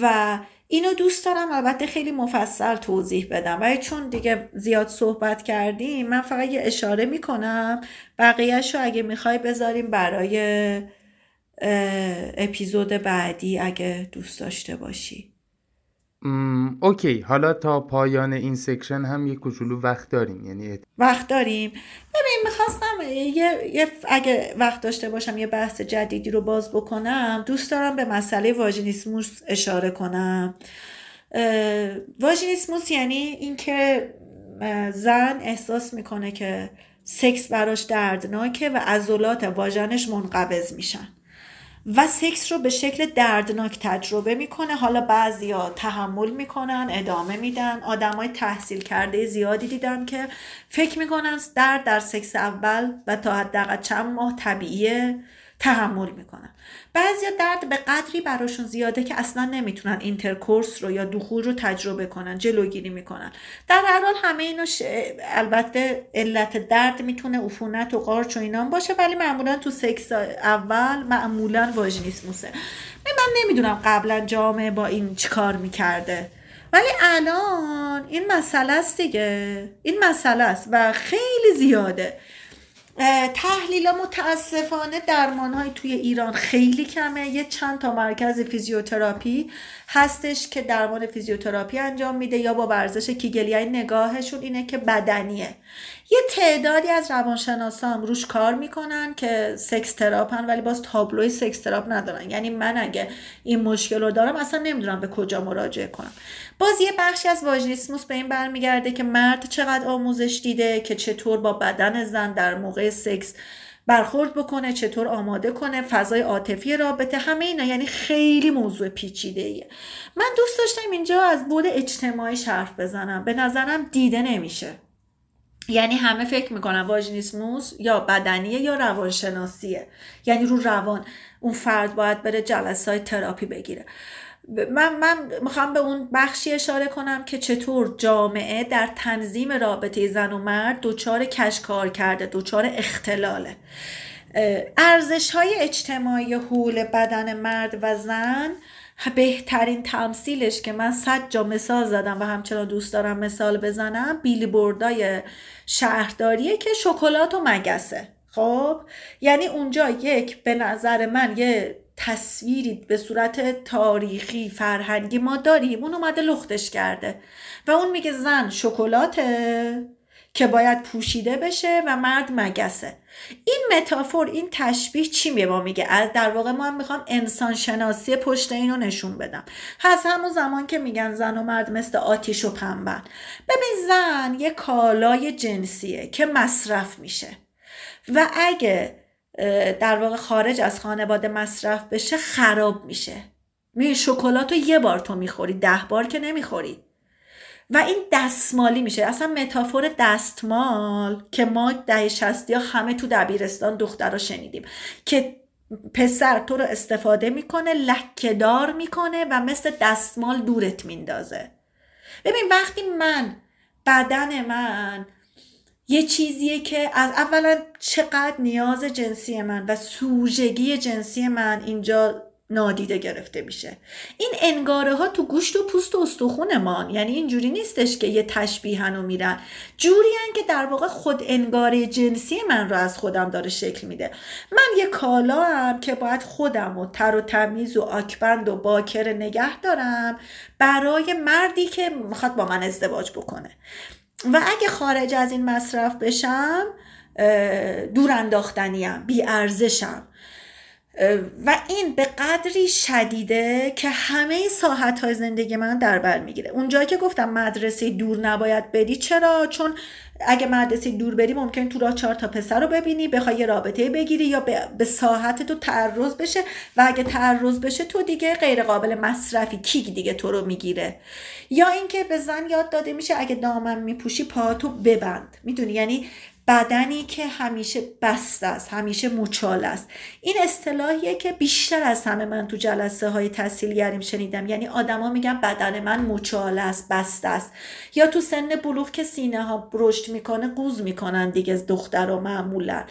و اینو دوست دارم البته خیلی مفصل توضیح بدم. ولی چون دیگه زیاد صحبت کردیم من فقط یه اشاره می‌کنم. بقیهش رو اگه می‌خوای بذاریم برای اپیزود بعدی اگه دوست داشته باشی. OK. حالا تا پایان این section هم یه کوچولو وقت داریم. یعنی وقت داریم. ببین می‌خواستم یه،, یه اگه وقت داشته باشم یه بحث جدیدی رو باز بکنم دوست دارم به مسئله واژینیسموس اشاره کنم. واژینیسموس یعنی اینکه زن احساس می‌کنه که سکس براش دردناکه و عضلات واژنش منقبض میشن. و سکس رو به شکل دردناک تجربه می‌کنه. حالا بعضیا تحمل می‌کنن ادامه میدن. های تحصیل کرده زیادی دیدم که فکر می‌کنن درد در سکس اول و تا حداقل چند ماه طبیعیه تحمل می‌کنن. بعضیا درد به قدری براشون زیاده که اصلا نمی‌تونن intercourse رو یا دخول رو تجربه کنن جلوگیری می‌کنن. در هر حال همه اینو البته علت درد می‌تونه عفونت و قارچ و اینام باشه ولی معمولا تو سکس اول معمولا واژنیسموسه من نمی‌دونم قبلا جامعه با این چیکار می‌کرده. ولی الان این مسئله است دیگه. این مسئله است و خیلی زیاده. تحلیل متاسفانه درمان های توی ایران خیلی کمه. یه چند تا مرکز فیزیوتراپی هستش که درمان فیزیوتراپی انجام میده یا با ورزش کگلی نگاهشون اینه که بدنیه. یه تعدادی از روانشناسا هم روش کار می‌کنن که سکس تراپن ولی باز تابلوی سکس تراپ ندارن. یعنی من اگه این مشکل رو دارم اصلا نمی‌دونم به کجا مراجعه کنم. باز یه بخشی از واژینیسموس به این برمیگرده که مرد چقدر آموزش دیده که چطور با بدن زن در موقع سکس برخورد بکنه چطور آماده کنه فضای عاطفی رابطه همه اینا. یعنی خیلی موضوع پیچیده ایه من دوست داشتم اینجا از بود اجتماعی حرف بزنم. به نظرم دیده نمیشه. یعنی همه فکر می‌کنن واژنیسموس یا بدنیه یا روانشناسیه. یعنی رو روان اون فرد باید بره جلسای تراپی بگیره. من, من می‌خوام به اون بخشی اشاره کنم که چطور جامعه در تنظیم رابطه زن و مرد دچار کشکار کرده دچار اختلاله. ارزش های اجتماعی حول بدن مرد و زن بهترین تمثیلش که من صد جا مثال زدم و همچنان دوست دارم مثال بزنم بیلی بردای شهرداریه که شکلات و مگسه. خب؟ یعنی اونجا یک به نظر من یه تصویری به صورت تاریخی فرهنگی ما داریم. اون اومده لختش کرده. و اون میگه زن شکلاته. که باید پوشیده بشه و مرد مگسه. این متافور این تشبیه چی به ما میگه از در واقع ما هم می‌خوام انسان شناسی پشت اینو نشون بدم. از همون زمان که میگن زن و مرد مثل آتیش و پنبن ببین زن یه کالای جنسیه که مصرف میشه. و اگه در واقع خارج از خانواده مصرف بشه خراب میشه. می شکلات رو یه بار تو می‌خوری ده بار که نمی‌خوری. و این دستمالی میشه. اصلا متافور دستمال که ما ده شستی ها همه تو دبیرستان دخترها شنیدیم که پسر تو رو استفاده می‌کنه لکهدار می‌کنه و مثل دستمال دورت میندازه. ببین وقتی من بدن من یه چیزیه که از اولا چقدر نیاز جنسی من و سوژگی جنسی من اینجا نادیده گرفته میشه. این انگاره ها تو گوشت و پوست و استخونمان. یعنی اینجوری نیستش که یه تشبیهن و میرن. جوری که در واقع خود انگاره جنسی من رو از خودم داره شکل میده. من یه کالا هم که باید خودم و تر و تمیز و آکبند و باکر نگه دارم برای مردی که می‌خواد با من ازدواج بکنه. و اگه خارج از این مصرف بشم دور انداختنیم بی ارزشم. و این به قدری شدیده که همه ساحت های زندگی من در بر می‌گیره. اونجایی که گفتم مدرسه دور نباید بری چرا؟ چون اگه مدرسه دور بری ممکن تو راه چهار تا پسر رو ببینی بخوای یه رابطه بگیری یا به ساحت تو تعرض بشه و اگه تعرض بشه تو دیگه غیر قابل مصرفی کیک دیگه تو رو می‌گیره. یا اینکه به زن یاد داده میشه اگه دامن میپوشی پا تو ببند. می‌دونی؟ یعنی بدنی که همیشه بسته است همیشه مچال است. این اصطلاحیه که بیشتر از همه من تو جلسه های تحصیلگریم شنیدم. یعنی آدما میگن بدن من مچال است بسته است. یا تو سن بلوغ که سینه ها رشد می‌کنه قوز می‌کنن دیگه دختر و معمولا.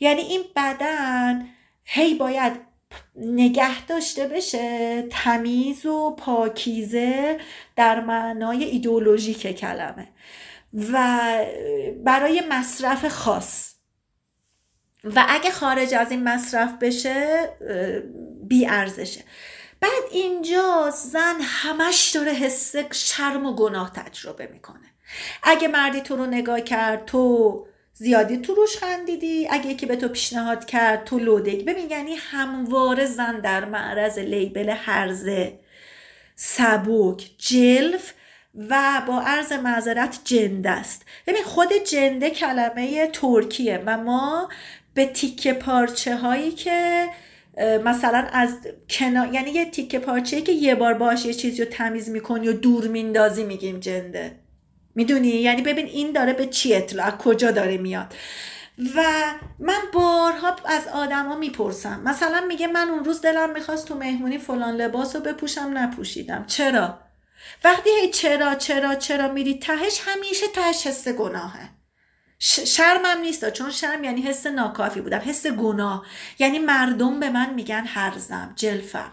یعنی این بدن هی باید نگه داشته بشه تمیز و پاکیزه در معنای ایدولوژیک کلمه. و برای مصرف خاص. و اگه خارج از این مصرف بشه بی ارزشه. بعد اینجا زن همش داره حس شرم و گناه تجربه می‌کنه. اگه مردی تو رو نگاه کرد تو زیادی تو روش خندیدی. اگه یکی به تو پیشنهاد کرد تو لودگی ببین یعنی همواره زن در معرض لیبل هرزه سبوک جلف و با عرض معذرت جند است. ببین خود جنده کلمه ترکیه و ما به تیکه پارچه هایی که مثلا از کنا... یعنی یه تیکه پارچه که یه بار باش یه چیزی رو تمیز می‌کنی و دور میندازی میگیم جنده. می‌دونی؟ یعنی ببین این داره به چی اطلاع کجا داره میاد. و من بارها از آدما می‌پرسم. مثلا میگه من اون روز دلم می‌خواست تو مهمونی فلان لباس رو بپوشم نپوشیدم. چرا؟ وقتی هی چرا چرا چرا میری تهش همیشه تهش حس گناهه. شرمم نیست چون شرم یعنی حس ناکافی بودم حس گناه. یعنی مردم به من میگن هرزم جلفم.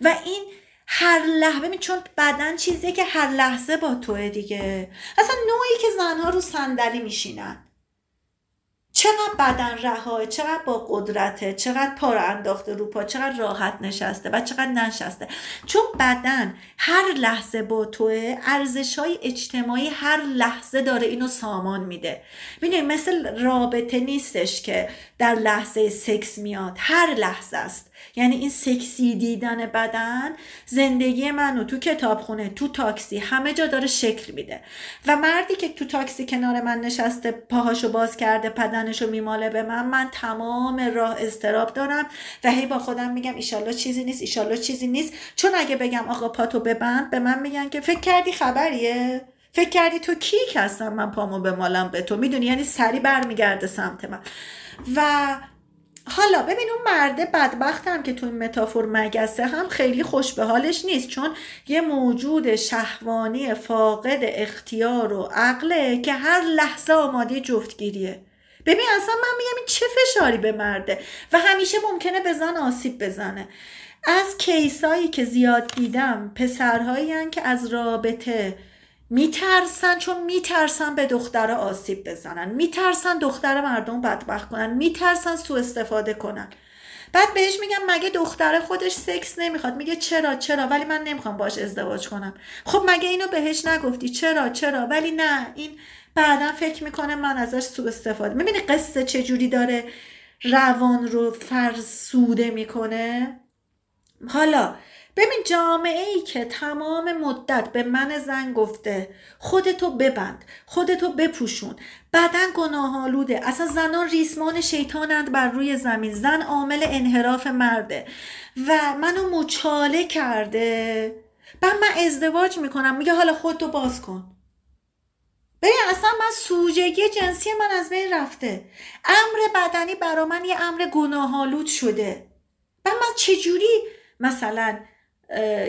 و این هر لحظه چون بدن چیزیه که هر لحظه با توه دیگه. اصلا نوعی که زنها رو صندلی میشینن. چقدر بدن رهاه چقدر با قدرته چقدر پا انداخته رو پا چقدر راحت نشسته و چقدر نشسته چون بدن هر لحظه با توه ارزش های اجتماعی هر لحظه داره اینو سامان میده. می‌دونی مثل رابطه نیستش که در لحظه سکس میاد هر لحظه است. یعنی این سکسی دیدن بدن زندگی منو تو کتابخونه تو تاکسی همه جا داره شکل میده. و مردی که تو تاکسی کنار من نشسته پاهاشو باز کرده بدنشو میماله به من من تمام راه استراب دارم و هی با خودم میگم ایشالله چیزی نیست ایشالله چیزی نیست. چون اگه بگم آقا پاتو ببند به من میگن که فکر کردی خبریه؟ فکر کردی تو کیک هستم من پامو بمالم به تو؟ می‌دونی؟ یعنی سری برمیگرده سمت من. و حالا ببین اون مرده هم که تو این متافور مگسه هم خیلی خوش به حالش نیست چون یه موجود شهوانی فاقد اختیار و عقله که هر لحظه آماده جفتگیریه. ببین اصلا من میگم این چه فشاری به مرده؟ و همیشه ممکنه بزن آسیب بزنه. از کیسایی که زیاد دیدم پسرهایی که از رابطه میترسن چون میترسن به دختر آسیب بزنن. میترسن دختر مردم بدبخت کنن. میترسن سو استفاده کنن. بعد بهش میگم مگه دختر خودش سکس نمی‌خواد. میگه چرا چرا؟ ولی من نمی‌خوام باش ازدواج کنم. خب مگه اینو بهش نگفتی؟ چرا چرا؟ ولی نه این بعدا فکر می‌کنه من ازش سو استفاده. می‌بینی قصه چجوری داره روان رو فرسوده می‌کنه؟ حالا ببین جامعه ای که تمام مدت به من زن گفته خودتو ببند خودتو بپوشون. بدن گناه آلوده اصلا زنان ریسمان شیطانند بر روی زمین. زن عامل انحراف مرده. و منو مچاله کرده. بعد من ازدواج می‌کنم. میگه حالا خودتو باز کن. ببین اصلا من سوژگی جنسی من از بین رفته. امر بدنی برا من یه امر گناهالود شده. و من چجوری مثلا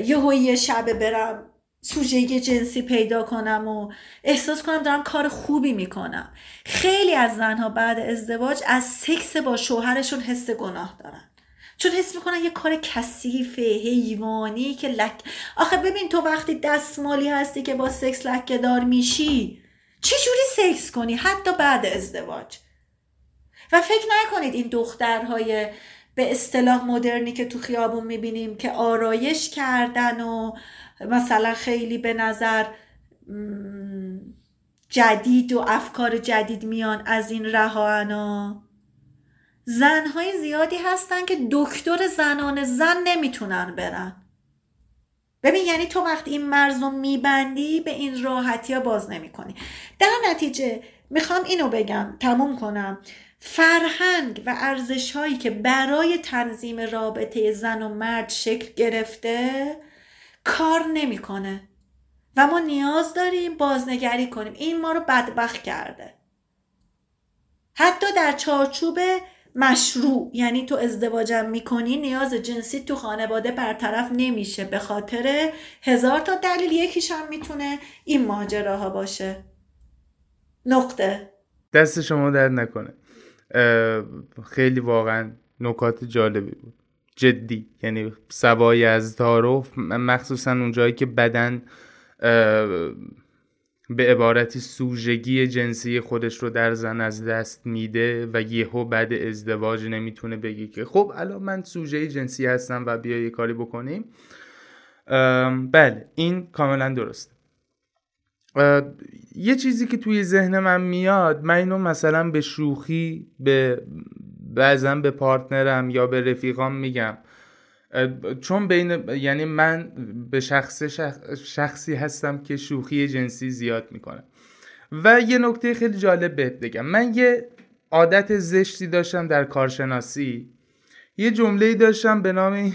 یه یه شبه برم سوژگی جنسی پیدا کنم و احساس کنم دارم کار خوبی می‌کنم. خیلی از زنها بعد ازدواج از سکس با شوهرشون حس گناه دارن. چون حس می‌کنن یه کار کثیف حیوانی که لک آخه ببین تو وقتی دستمالی هستی که با سکس لکه دار میشی چه جوری سکس کنی؟ حتی بعد ازدواج. و فکر نکنید این دخترهای به اصطلاح مدرنی که تو خیابون می‌بینیم که آرایش کردن و مثلا خیلی به نظر جدید و افکار جدید میان از این رهانا. زنهای زیادی هستن که دکتر زنان زن نمی‌تونن برن. ببین یعنی تو وقتی این مرز رو میبندی به این راحتی ها باز نمی کنی در نتیجه می‌خوام اینو بگم تموم کنم. فرهنگ و ارزش هایی که برای تنظیم رابطه زن و مرد شکل گرفته کار نمی‌کنه. و ما نیاز داریم بازنگری کنیم. این ما رو بدبخت کرده. حتی در چارچوب مشروع یعنی تو ازدواجم می‌کنی نیاز جنسی تو خانواده برطرف نمیشه. به خاطر هزار تا دلیل یکیش هم می‌تونه این ماجراها باشه. نقطه. دست شما در نکنه. خیلی واقعا نکات جالبی بود. جدی یعنی سوای از تعارف مخصوصا اونجایی که بدن به عبارتی سوژگی جنسی خودش رو در زن از دست میده و یهو بعد ازدواج نمی‌تونه بگی که خب الان من سوژه جنسی هستم و بیا یه کاری بکنیم. بله این کاملا درست یه چیزی که توی ذهن من میاد من اینو مثلا به شوخی به بعضا به پارتنرم یا به رفیقام میگم. چون بین یعنی من به شخص شخصی هستم که شوخی جنسی زیاد می‌کنم و یه نکته خیلی جالب بهت بگم. من یه عادت زشتی داشتم در کارشناسی. یه جمله داشتم به نام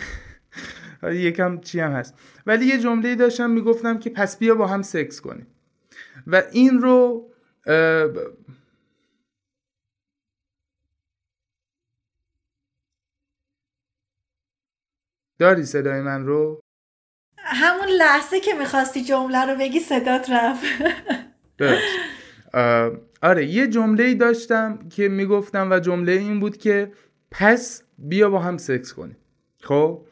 یکم چی هم هست. ولی یه جمله داشتم می‌گفتم که پس بیا با هم سکس کنیم. و این رو داری صدای من رو؟ همون لحظه که می‌خواستی جمله رو بگی صدات رفت. آره یه جمله ای داشتم که می‌گفتم و جمله این بود که پس بیا با هم سکس کنیم. خب؟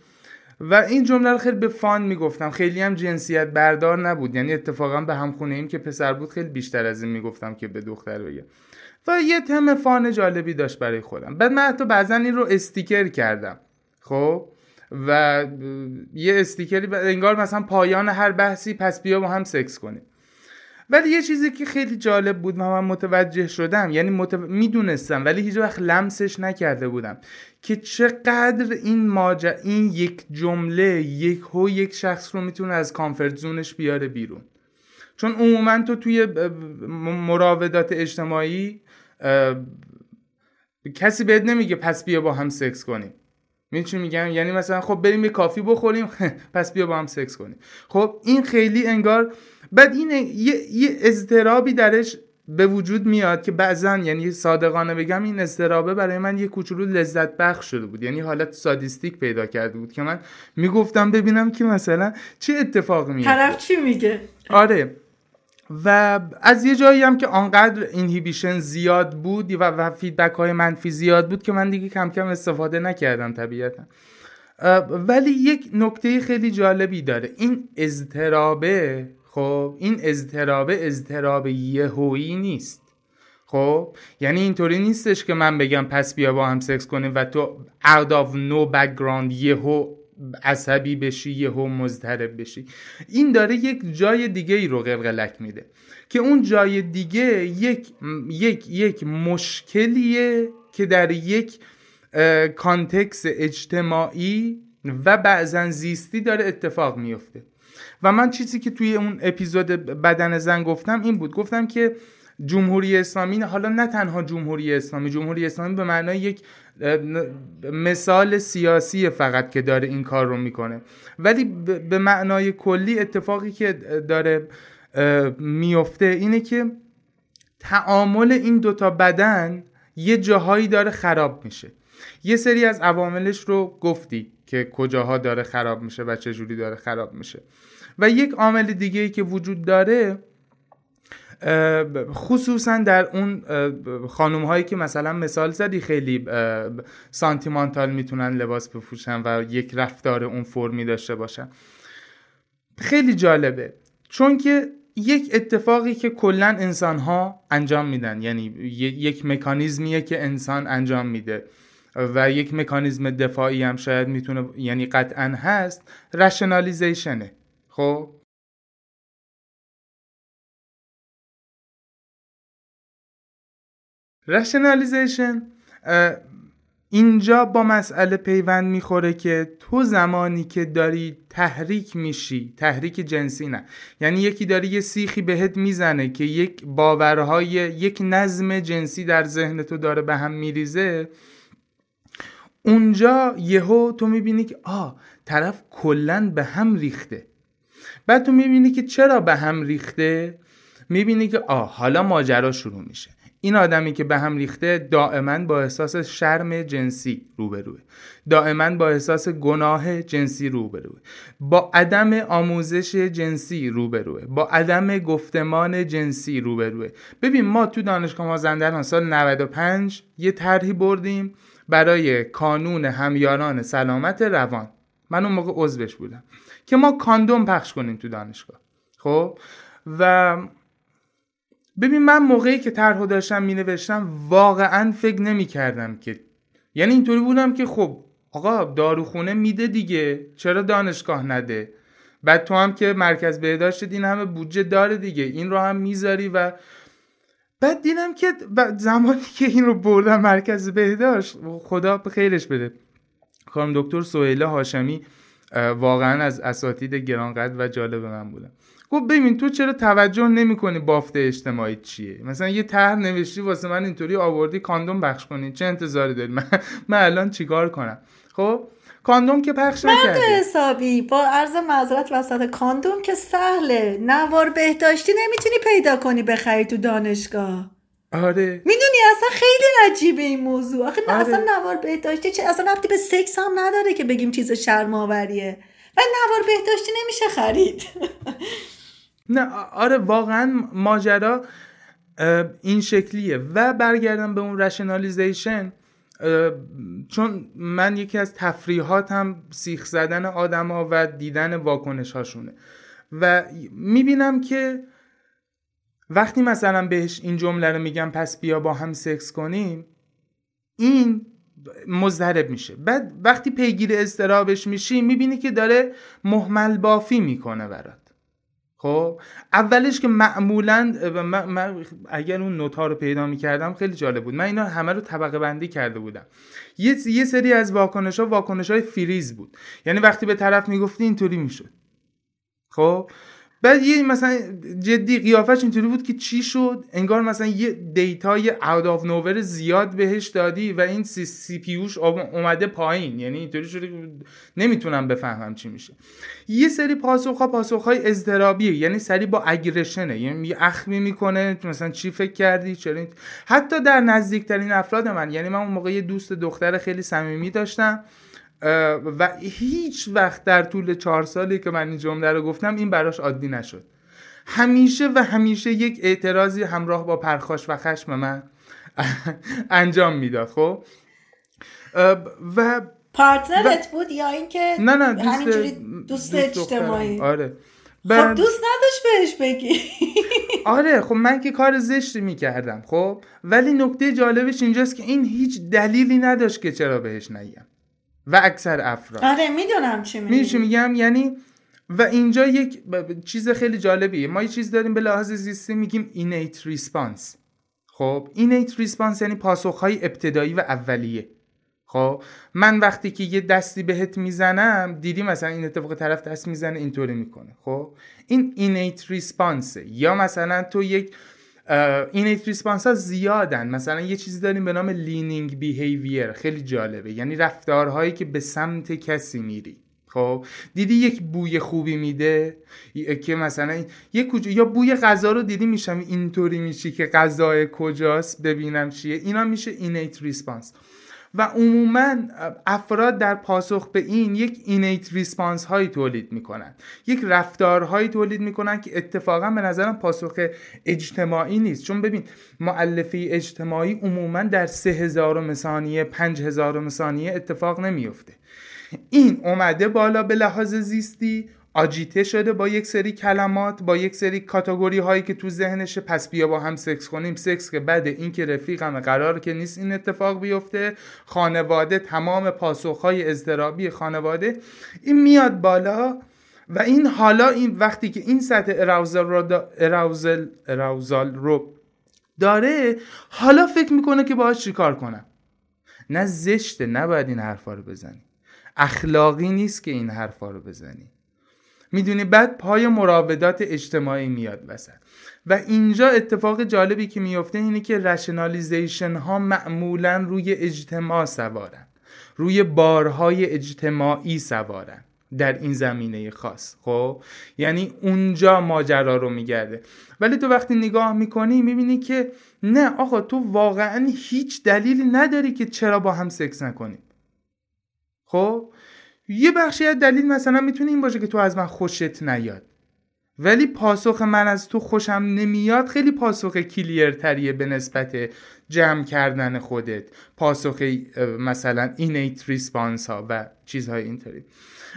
و این جمله رو خیلی به fun می‌گفتم. خیلی هم جنسیت بردار نبود. یعنی اتفاقا به هم خونه ایم که پسر بود خیلی بیشتر از این می‌گفتم که به دختر بگم و یه تم fun جالبی داشت برای خودم. بعد من حتی بعضا این رو استیکر کردم. خب؟ و یه استیکری انگار مثلا پایان هر بحثی پس بیا با هم سکس کنیم. ولی یه چیزی که خیلی جالب بود و من متوجه شدم یعنی می‌دونستم ولی هیچ وقت لمسش نکرده بودم که چقدر این ماجرا این یک جمله یک هو یک شخص رو می‌تونه از comfort zone ش بیاره بیرون. چون عموما تو توی مراودات اجتماعی کسی بهت نمیگه پس بیا با هم سکس کنیم. چی میگم؟ یعنی مثلا خب بریم یه coffee بخوریم پس بیا با هم سکس کنیم. خب این خیلی انگار بعد این یه, یه اضطرابی درش به وجود میاد که بعضا یعنی صادقانه بگم این اضطرابه برای من یه کوچولو لذت بخش شده بود. یعنی حالت sadistic پیدا کرده بود که من می‌گفتم ببینم که مثلا چه اتفاقی میفته طرف چی میگه؟ آره. و از یه جایی هم که آنقدر اینهیبیشن زیاد بود و, و فیدبک های منفی زیاد بود که من دیگه کم کم استفاده نکردم طبیعتا. ولی یک نکته خیلی جالبی داره. این اضطرابه خب این اضطرابه اضطراب یهویی نیست. خب یعنی اینطوری نیستش که من بگم پس بیا با هم سکس کنیم و تو out of no background یهو عصبی بشی یهو مضطرب بشی. این داره یک جای دیگه ای رو قلقلک میده که اون جای دیگه یک یک یک مشکلیه که در یک کانتکس اجتماعی و بعضا زیستی داره اتفاق میفته و من چیزی که توی اون اپیزود بدن زن گفتم این بود. گفتم که جمهوری اسلامی حالا نه تنها جمهوری اسلامی جمهوری اسلامی به معنای یک مثال سیاسی فقط که داره این کار رو می‌کنه. ولی به معنای کلی اتفاقی که داره میفته اینه که تعامل این دوتا بدن یه جاهایی داره خراب میشه. یه سری از عواملش رو گفتی که کجاها داره خراب میشه و چه جوری داره خراب میشه. و یک عامل دیگه که وجود داره خصوصا در اون خانوم هایی که مثلا مثال زدی خیلی سانتیمانتال می‌تونن لباس بپوشن و یک رفتار اون فرمی داشته باشن. خیلی جالبه. چون که یک اتفاقی که کلا انسان ها انجام میدن یعنی یک مکانیزمیه که انسان انجام میده و یک مکانیزم دفاعی هم شاید می‌تونه یعنی قطعا هست رشنالیزیشنه خب؟ رشنالیزیشن اینجا با مسئله پیوند می‌خوره که تو زمانی که داری تحریک میشی تحریک جنسی نه. یعنی یکی داری یه سیخی بهت می‌زنه که یک باورهای یک نظم جنسی در ذهن تو داره به هم میریزه. اونجا یهو تو می‌بینی که آه طرف کلا به هم ریخته. بعد تو می‌بینی که چرا به هم ریخته؟ می‌بینی که آه حالا ماجرا شروع میشه. این آدمی که به هم ریخته دائما با احساس شرم جنسی روبروه. دائما با احساس گناه جنسی روبروه. با عدم آموزش جنسی روبروه. با عدم گفتمان جنسی روبروه. ببین ما تو دانشگاه مازندران سال 95 یه طرحی بردیم برای کانون همیاران سلامت روان. من اون موقع عضوش بودم. که ما کاندوم پخش کنیم تو دانشگاه. خب؟ و ببین من موقعی که طرحو داشتم می نوشتم واقعا فکر نمی کردم که یعنی اینطوری بودم که خب آقا داروخونه میده دیگه چرا دانشگاه نده؟ بعد تو هم که مرکز بهداشت این همه بودجه داره دیگه این رو هم می‌ذاری و بعد دیدم که زمانی که این رو بردم مرکز بهداشت خدا به خیرش بده. خانم دکتر سهیله هاشمی واقعا از اساتید گرانقدر و جالب من بودن. گفت ببین تو چرا توجه نمی‌کنی بافت اجتماعی چیه؟ مثلا یه طرح نوشتی واسه من اینطوری آوردی کاندوم بخش کنی. چه انتظاری داری؟ من, من الان چیکار کنم؟ خب کاندوم که پخش نکردی. حسابی با عرض معذرت وسط کاندوم که سهله نوار بهداشتی نمی‌تونی پیدا کنی بخری تو دانشگاه. آره. می‌دونی اصلا خیلی عجیبه این موضوع. آخه آره. اصلا نوار بهداشتی چه اصلا ربطی به سکس هم نداره که بگیم چیز شرماوریه و نوار بهداشتی نمیشه خرید. نه آره واقعا ماجرا این شکلیه. و برگردم به اون رشنالیزیشن چون من یکی از تفریحاتم سیخ زدن آدما و دیدن واکنش هاشونه و می‌بینم که وقتی مثلا بهش این جمله رو میگم پس بیا با هم سکس کنیم این مضطرب میشه. بعد وقتی پیگیر اضطرابش میشی می‌بینی که داره محمل بافی می‌کنه برات. خب؟ اولش که معمولا اگر اون نوتا رو پیدا می‌کردم خیلی جالب بود. من اینا همه رو طبقه بندی کرده بودم. یه, یه سری از واکنش ها واکنش های فریز بود. یعنی وقتی به طرف می‌گفتی اینطوری می‌شد. خب؟ بعد یه مثلا جدی قیافش اینطوری بود که چی شد؟ انگار مثلا یه data ی out of nowhere زیاد بهش دادی و این C, CPU ش اومده پایین. یعنی اینطوری شده نمی‌تونم بفهمم چی میشه. یه سری پاسخ ها پاسخ های اضطرابیه. یعنی سری با اگریشنه یعنی یه اخمی می‌کنه مثلا چی فکر کردی چرا حتی در نزدیکترین افراد من یعنی من اون موقع یه دوست دختر خیلی صمیمی داشتم. و هیچ وقت در طول چهار سالی که من این جمله رو گفتم این براش عادی نشد. همیشه و همیشه یک اعتراضی همراه با پرخاش و خشم من انجام می‌داد خب؟ و پارتنرت بود یا اینکه نه نه دوست, همینجوری دوست, اجتماعی؟ آره. خب دوست نداشت بهش بگی. آره خب من که کار زشتی می‌کردم خب؟ ولی نکته جالبش اینجاست که این هیچ دلیلی نداشت که چرا بهش نگم. و اکثر افراد. آره می‌دونم چی میگی. میگم؟ یعنی و اینجا یک چیز خیلی جالبیه. ما یه چیز داریم به لحاظ زیستی میگیم اینیت ریسپانس خب innate response یعنی پاسخهای ابتدایی و اولیه. خب من وقتی که یه دستی بهت می‌زنم دیدی مثلا این اتفاق طرف دست می‌زنه اینطوری می‌کنه. خب این innate response ه یا مثلا تو یک innate response ها زیادن. مثلا یه چیزی داریم به نام لینینگ بیهیویر خیلی جالبه. یعنی رفتارهایی که به سمت کسی میری. خب؟ دیدی یک بوی خوبی میده؟ که مثلا یه کجا یا بوی غذا رو دیدی میشم اینطوری میشی که غذای کجاست؟ ببینم چیه. اینا میشه innate response و عموما افراد در پاسخ به این یک innate response هایی تولید می‌کنن. یک رفتارهایی تولید می‌کنن که اتفاقا به نظرم پاسخ اجتماعی نیست. چون ببین مؤلفه اجتماعی عموما در سه هزارم ثانیه پنج هزارم ثانیه اتفاق نمیفته این اومده بالا به لحاظ زیستی آجیته شده با یک سری کلمات با یک سری کاتگوری هایی که تو ذهنشه پس بیا با هم سکس کنیم. سکس که بعد این که رفیقم قرار که نیست این اتفاق بیفته. خانواده تمام پاسخ های اضطرابی خانواده این میاد بالا و این حالا این وقتی که این سطح اراوزال رو, اراوزل اراوزال رو داره حالا فکر می‌کنه که باهاش چیکار کنم؟ نه زشته نباید این حرفا رو بزنی. اخلاقی نیست که این حرفا رو بزنی. می‌دونی بعد پای مراودات اجتماعی میاد وسط. و اینجا اتفاق جالبی که میفته اینه که رشنالیزیشن ها معمولا روی اجتماع سوارن. روی بارهای اجتماعی سوارن. در این زمینه خاص. خب؟ یعنی اونجا ماجرا رو میگرده. ولی تو وقتی نگاه می‌کنی می‌بینی که نه آقا تو واقعا هیچ دلیلی نداری که چرا با هم سکس نکنیم. خب؟ یه بخشی از دلیل مثلا می‌تونه این باشه که تو از من خوشت نیاد. ولی پاسخ من از تو خوشم نمیاد خیلی پاسخ کلیرتریه به نسبت جمع کردن خودت. پاسخ مثلا اینیت ریسپانس ها و چیزهای اینطوری.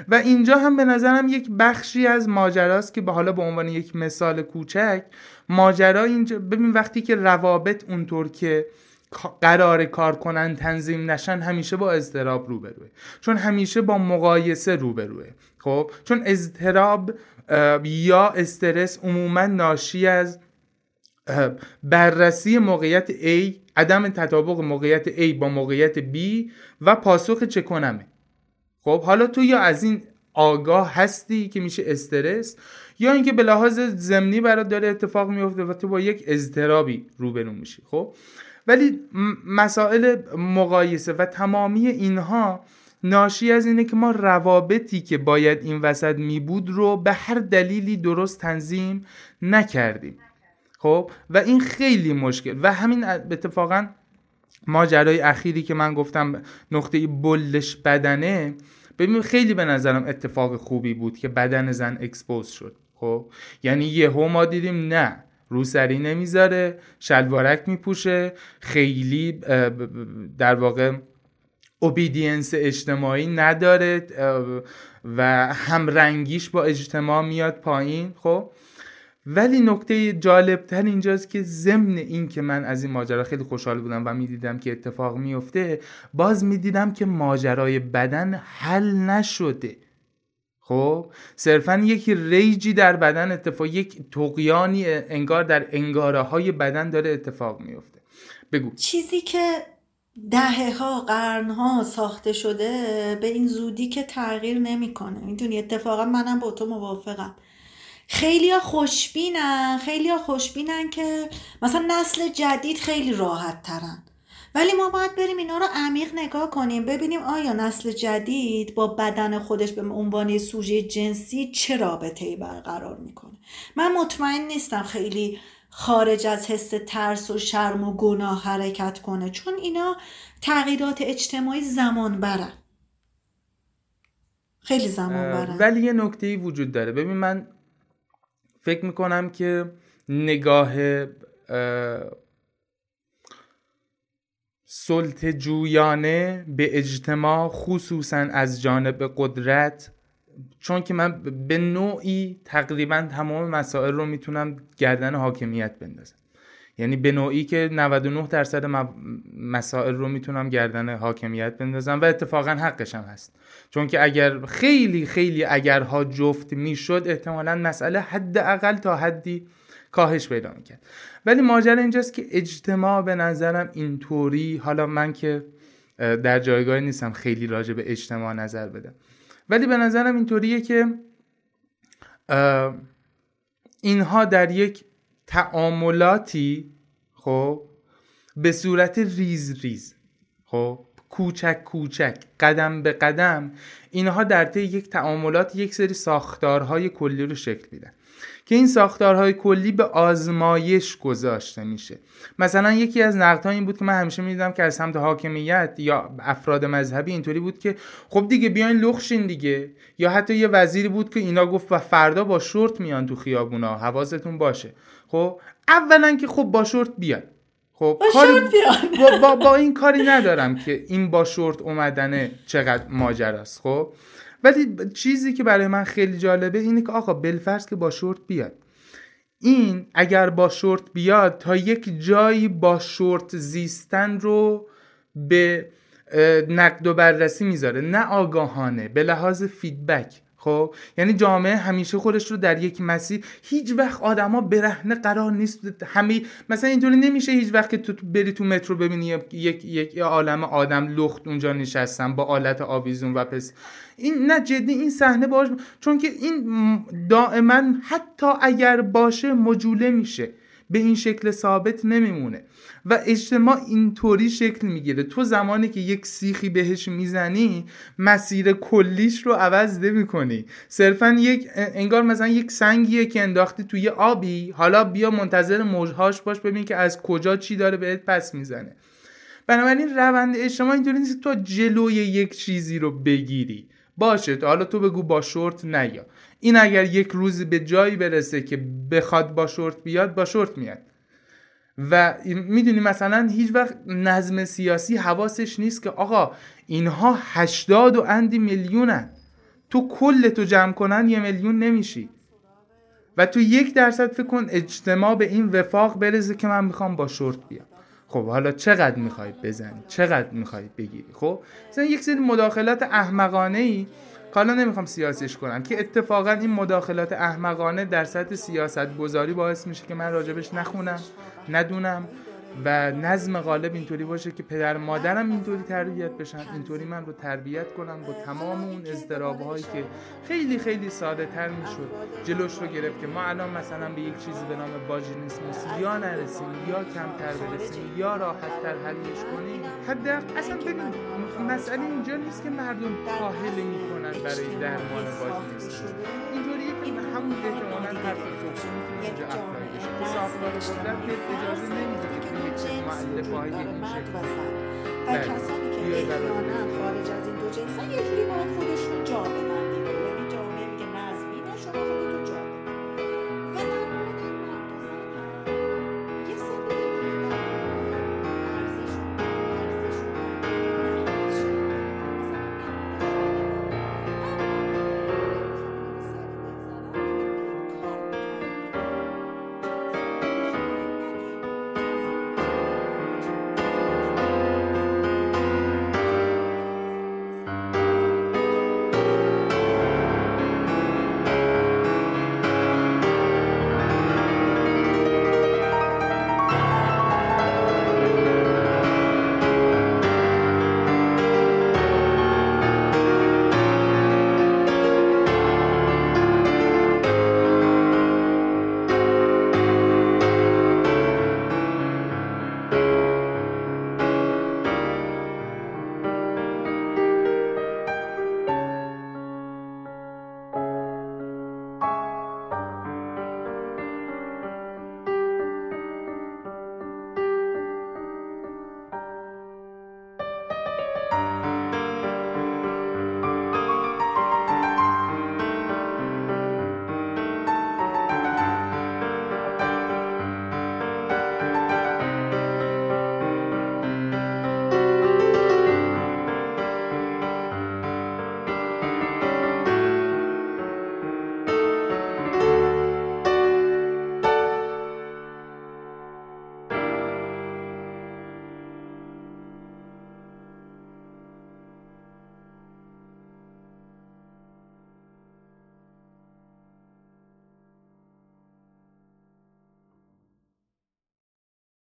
و اینجا هم به نظرم یک بخشی از ماجراست که به حالا به عنوان یک مثال کوچک ماجرا اینجا ببین وقتی که روابط اونطور که قرار کار کنن تنظیم نشن همیشه با اضطراب روبروه. چون همیشه با مقایسه روبروه. خب؟ چون اضطراب یا استرس عموما ناشی از بررسی موقعیت A عدم تطابق موقعیت A با موقعیت B و پاسخ چه کنمه. خب؟ حالا تو یا از این آگاه هستی که میشه استرس یا اینکه به لحاظ ضمنی برات داره اتفاق میفته و تو با یک اضطرابی روبرو میشی. خب؟ ولی مسائل مقایسه و تمامی اینها ناشی از اینه که ما روابطی که باید این وسط می بود رو به هر دلیلی درست تنظیم نکردیم. خب؟ و این خیلی مشکل. و همین اتفاقا ماجرای اخیری که من گفتم نقطه بلش بدنه ببین خیلی به نظرم اتفاق خوبی بود که بدن زن اکسپوز شد. خب؟ یعنی یهو ما دیدیم نه. روسری نمی‌ذاره شلوارک میپوشه. خیلی در واقع اوبیدینس اجتماعی نداره و همرنگیش با اجتماع میاد پایین خب. ولی نکته جالب تر اینجاست که ضمن این که من از این ماجرا خیلی خوشحال بودم و می‌دیدم که اتفاق میفته باز می‌دیدم که ماجرای بدن حل نشده. خب صرفا یک ریجی در بدن اتفاق یک تقیانی انگار در انگاره های بدن داره اتفاق میفته بگو. چیزی که دهه ها قرن ها ساخته شده به این زودی که تغییر نمی‌کنه. می‌دونی اتفاقا منم با تو موافقم. خیلی خوشبینن خیلی خوشبینن که مثلا نسل جدید خیلی راحت ترن ولی ما باید بریم اینا رو عمیق نگاه کنیم. ببینیم آیا نسل جدید با بدن خودش به عنوان سوژه جنسی چه رابطه ای برقرار می‌کنه؟ من مطمئن نیستم خیلی خارج از حس ترس و شرم و گناه حرکت کنه چون اینا تغییرات اجتماعی زمان برن. خیلی زمان برن. ولی یه نکته وجود داره. ببین من فکر می‌کنم که نگاه سلط جویانه به اجتماع خصوصا از جانب قدرت. چون که من به نوعی تقریبا تمام مسائل رو می‌تونم گردن حاکمیت بندازم. یعنی به نوعی که 99 درصد مسائل رو می‌تونم گردن حاکمیت بندازم و اتفاقا حقشم هست. چون که اگر خیلی خیلی اگرها جفت می‌شد احتمالا مسئله حداقل تا حدی کاهش پیدا می‌کرد. ولی ماجرا اینجاست که اجتماع به نظرم اینطوری حالا من که در جایگاه نیستم خیلی راجع به اجتماع نظر بدم. ولی به نظرم اینطوریه که اینها در یک تعاملاتی خب به صورت ریز ریز خب کوچک کوچک قدم به قدم اینها در طی یک تعاملات یک سری ساختارهای کلی رو شکل میدن. که این ساختارهای کلی به آزمایش گذاشته میشه. مثلا یکی از نقدها این بود که من همیشه می‌دیدم که از سمت حاکمیت یا افراد مذهبی اینطوری بود که خب دیگه بیاین لخشین دیگه. یا حتی یه وزیری بود که اینا گفت و فردا با شورت میان تو خیابونا حواستون باشه. خب اولا که خب با شورت بیاد. خب با, با, با, این کاری ندارم که این با شورت اومدنه چقدر ماجراست. خب ولی چیزی که برای من خیلی جالبه اینه که آقا بلفرض که با شورت بیاد. این اگر با شورت بیاد تا یک جایی با شورت زیستن رو به نقد و بررسی می‌ذاره. نه آگاهانه به لحاظ فیدبک خب؟ یعنی جامعه همیشه خودش رو در یک مسیر هیچ وقت آدما برهنه قرار نیست. همه مثلا اینطوری نمیشه هیچ وقت که تو بری تو مترو ببینی یک یک عالم آدم لخت اونجا نشستن با آلت آویزون و پس. این نه جدی این صحنه باش چون که این دائما حتی اگر باشه مجوله میشه. به این شکل ثابت نمیمونه. و اجتماع اینطوری شکل می‌گیره. تو زمانی که یک سیخی بهش می‌زنی مسیر کلیش رو عوض نمی‌کنی. صرفا یک انگار مثلا یک سنگیه که انداختی توی آبی. حالا بیا منتظر موجهاش باش ببین که از کجا چی داره بهت پس می‌زنه. بنابراین روند اجتماع اینطوری نیست تو جلوی یک چیزی رو بگیری. باشه حالا تو بگو با شورت نیا. این اگر یک روزی به جایی برسه که بخواد با شورت بیاد با شورت میاد. و می‌دونی مثلا هیچ وقت نظم سیاسی حواسش نیست که آقا اینها هشتاد و اندی میلیونن تو کل تو جمع کنن یه میلیون نمیشی. و تو یک درصد فکر کن اجتماع به این وفاق برزه که من می‌خوام با شورت بیام. خب حالا چقدر می‌خوای بزنی؟ چقدر می‌خوای بگیری؟ خب مثلا یک سری مداخلات احمقانه ای حالا نمی‌خوام سیاسیش کنم که اتفاقا این مداخلات احمقانه در سطح سیاست گذاری باعث میشه که من راجبش نخونم ندونم. و نظم غالب اینطوری باشه که پدر مادرم اینطوری تربیت بشن. اینطوری من رو تربیت کنم با تمام اون اضطراب هایی که خیلی خیلی ساده تر می‌شد جلوش رو گرفت که ما الان مثلا به یک چیزی به نام واژینیسموس یا نرسیم یا کمتر برسیم یا راحت تر حلش کنیم. حد اصلا ببین مسئله اینجا نیست که مردم کاهل می‌کنن برای درمان واژینیسموس اینطوریه که همون احتمالا حرف فوقی می‌تونه اینجا اپلای بشه. ساختار قدرت اجازه نمیده. معلف های داره مرد و زن و کسانی که احیانا خارج از این دو جنس یک جوری باید خودشون جا بدن دیگه. یعنی جامعه میگه نظمی نه شما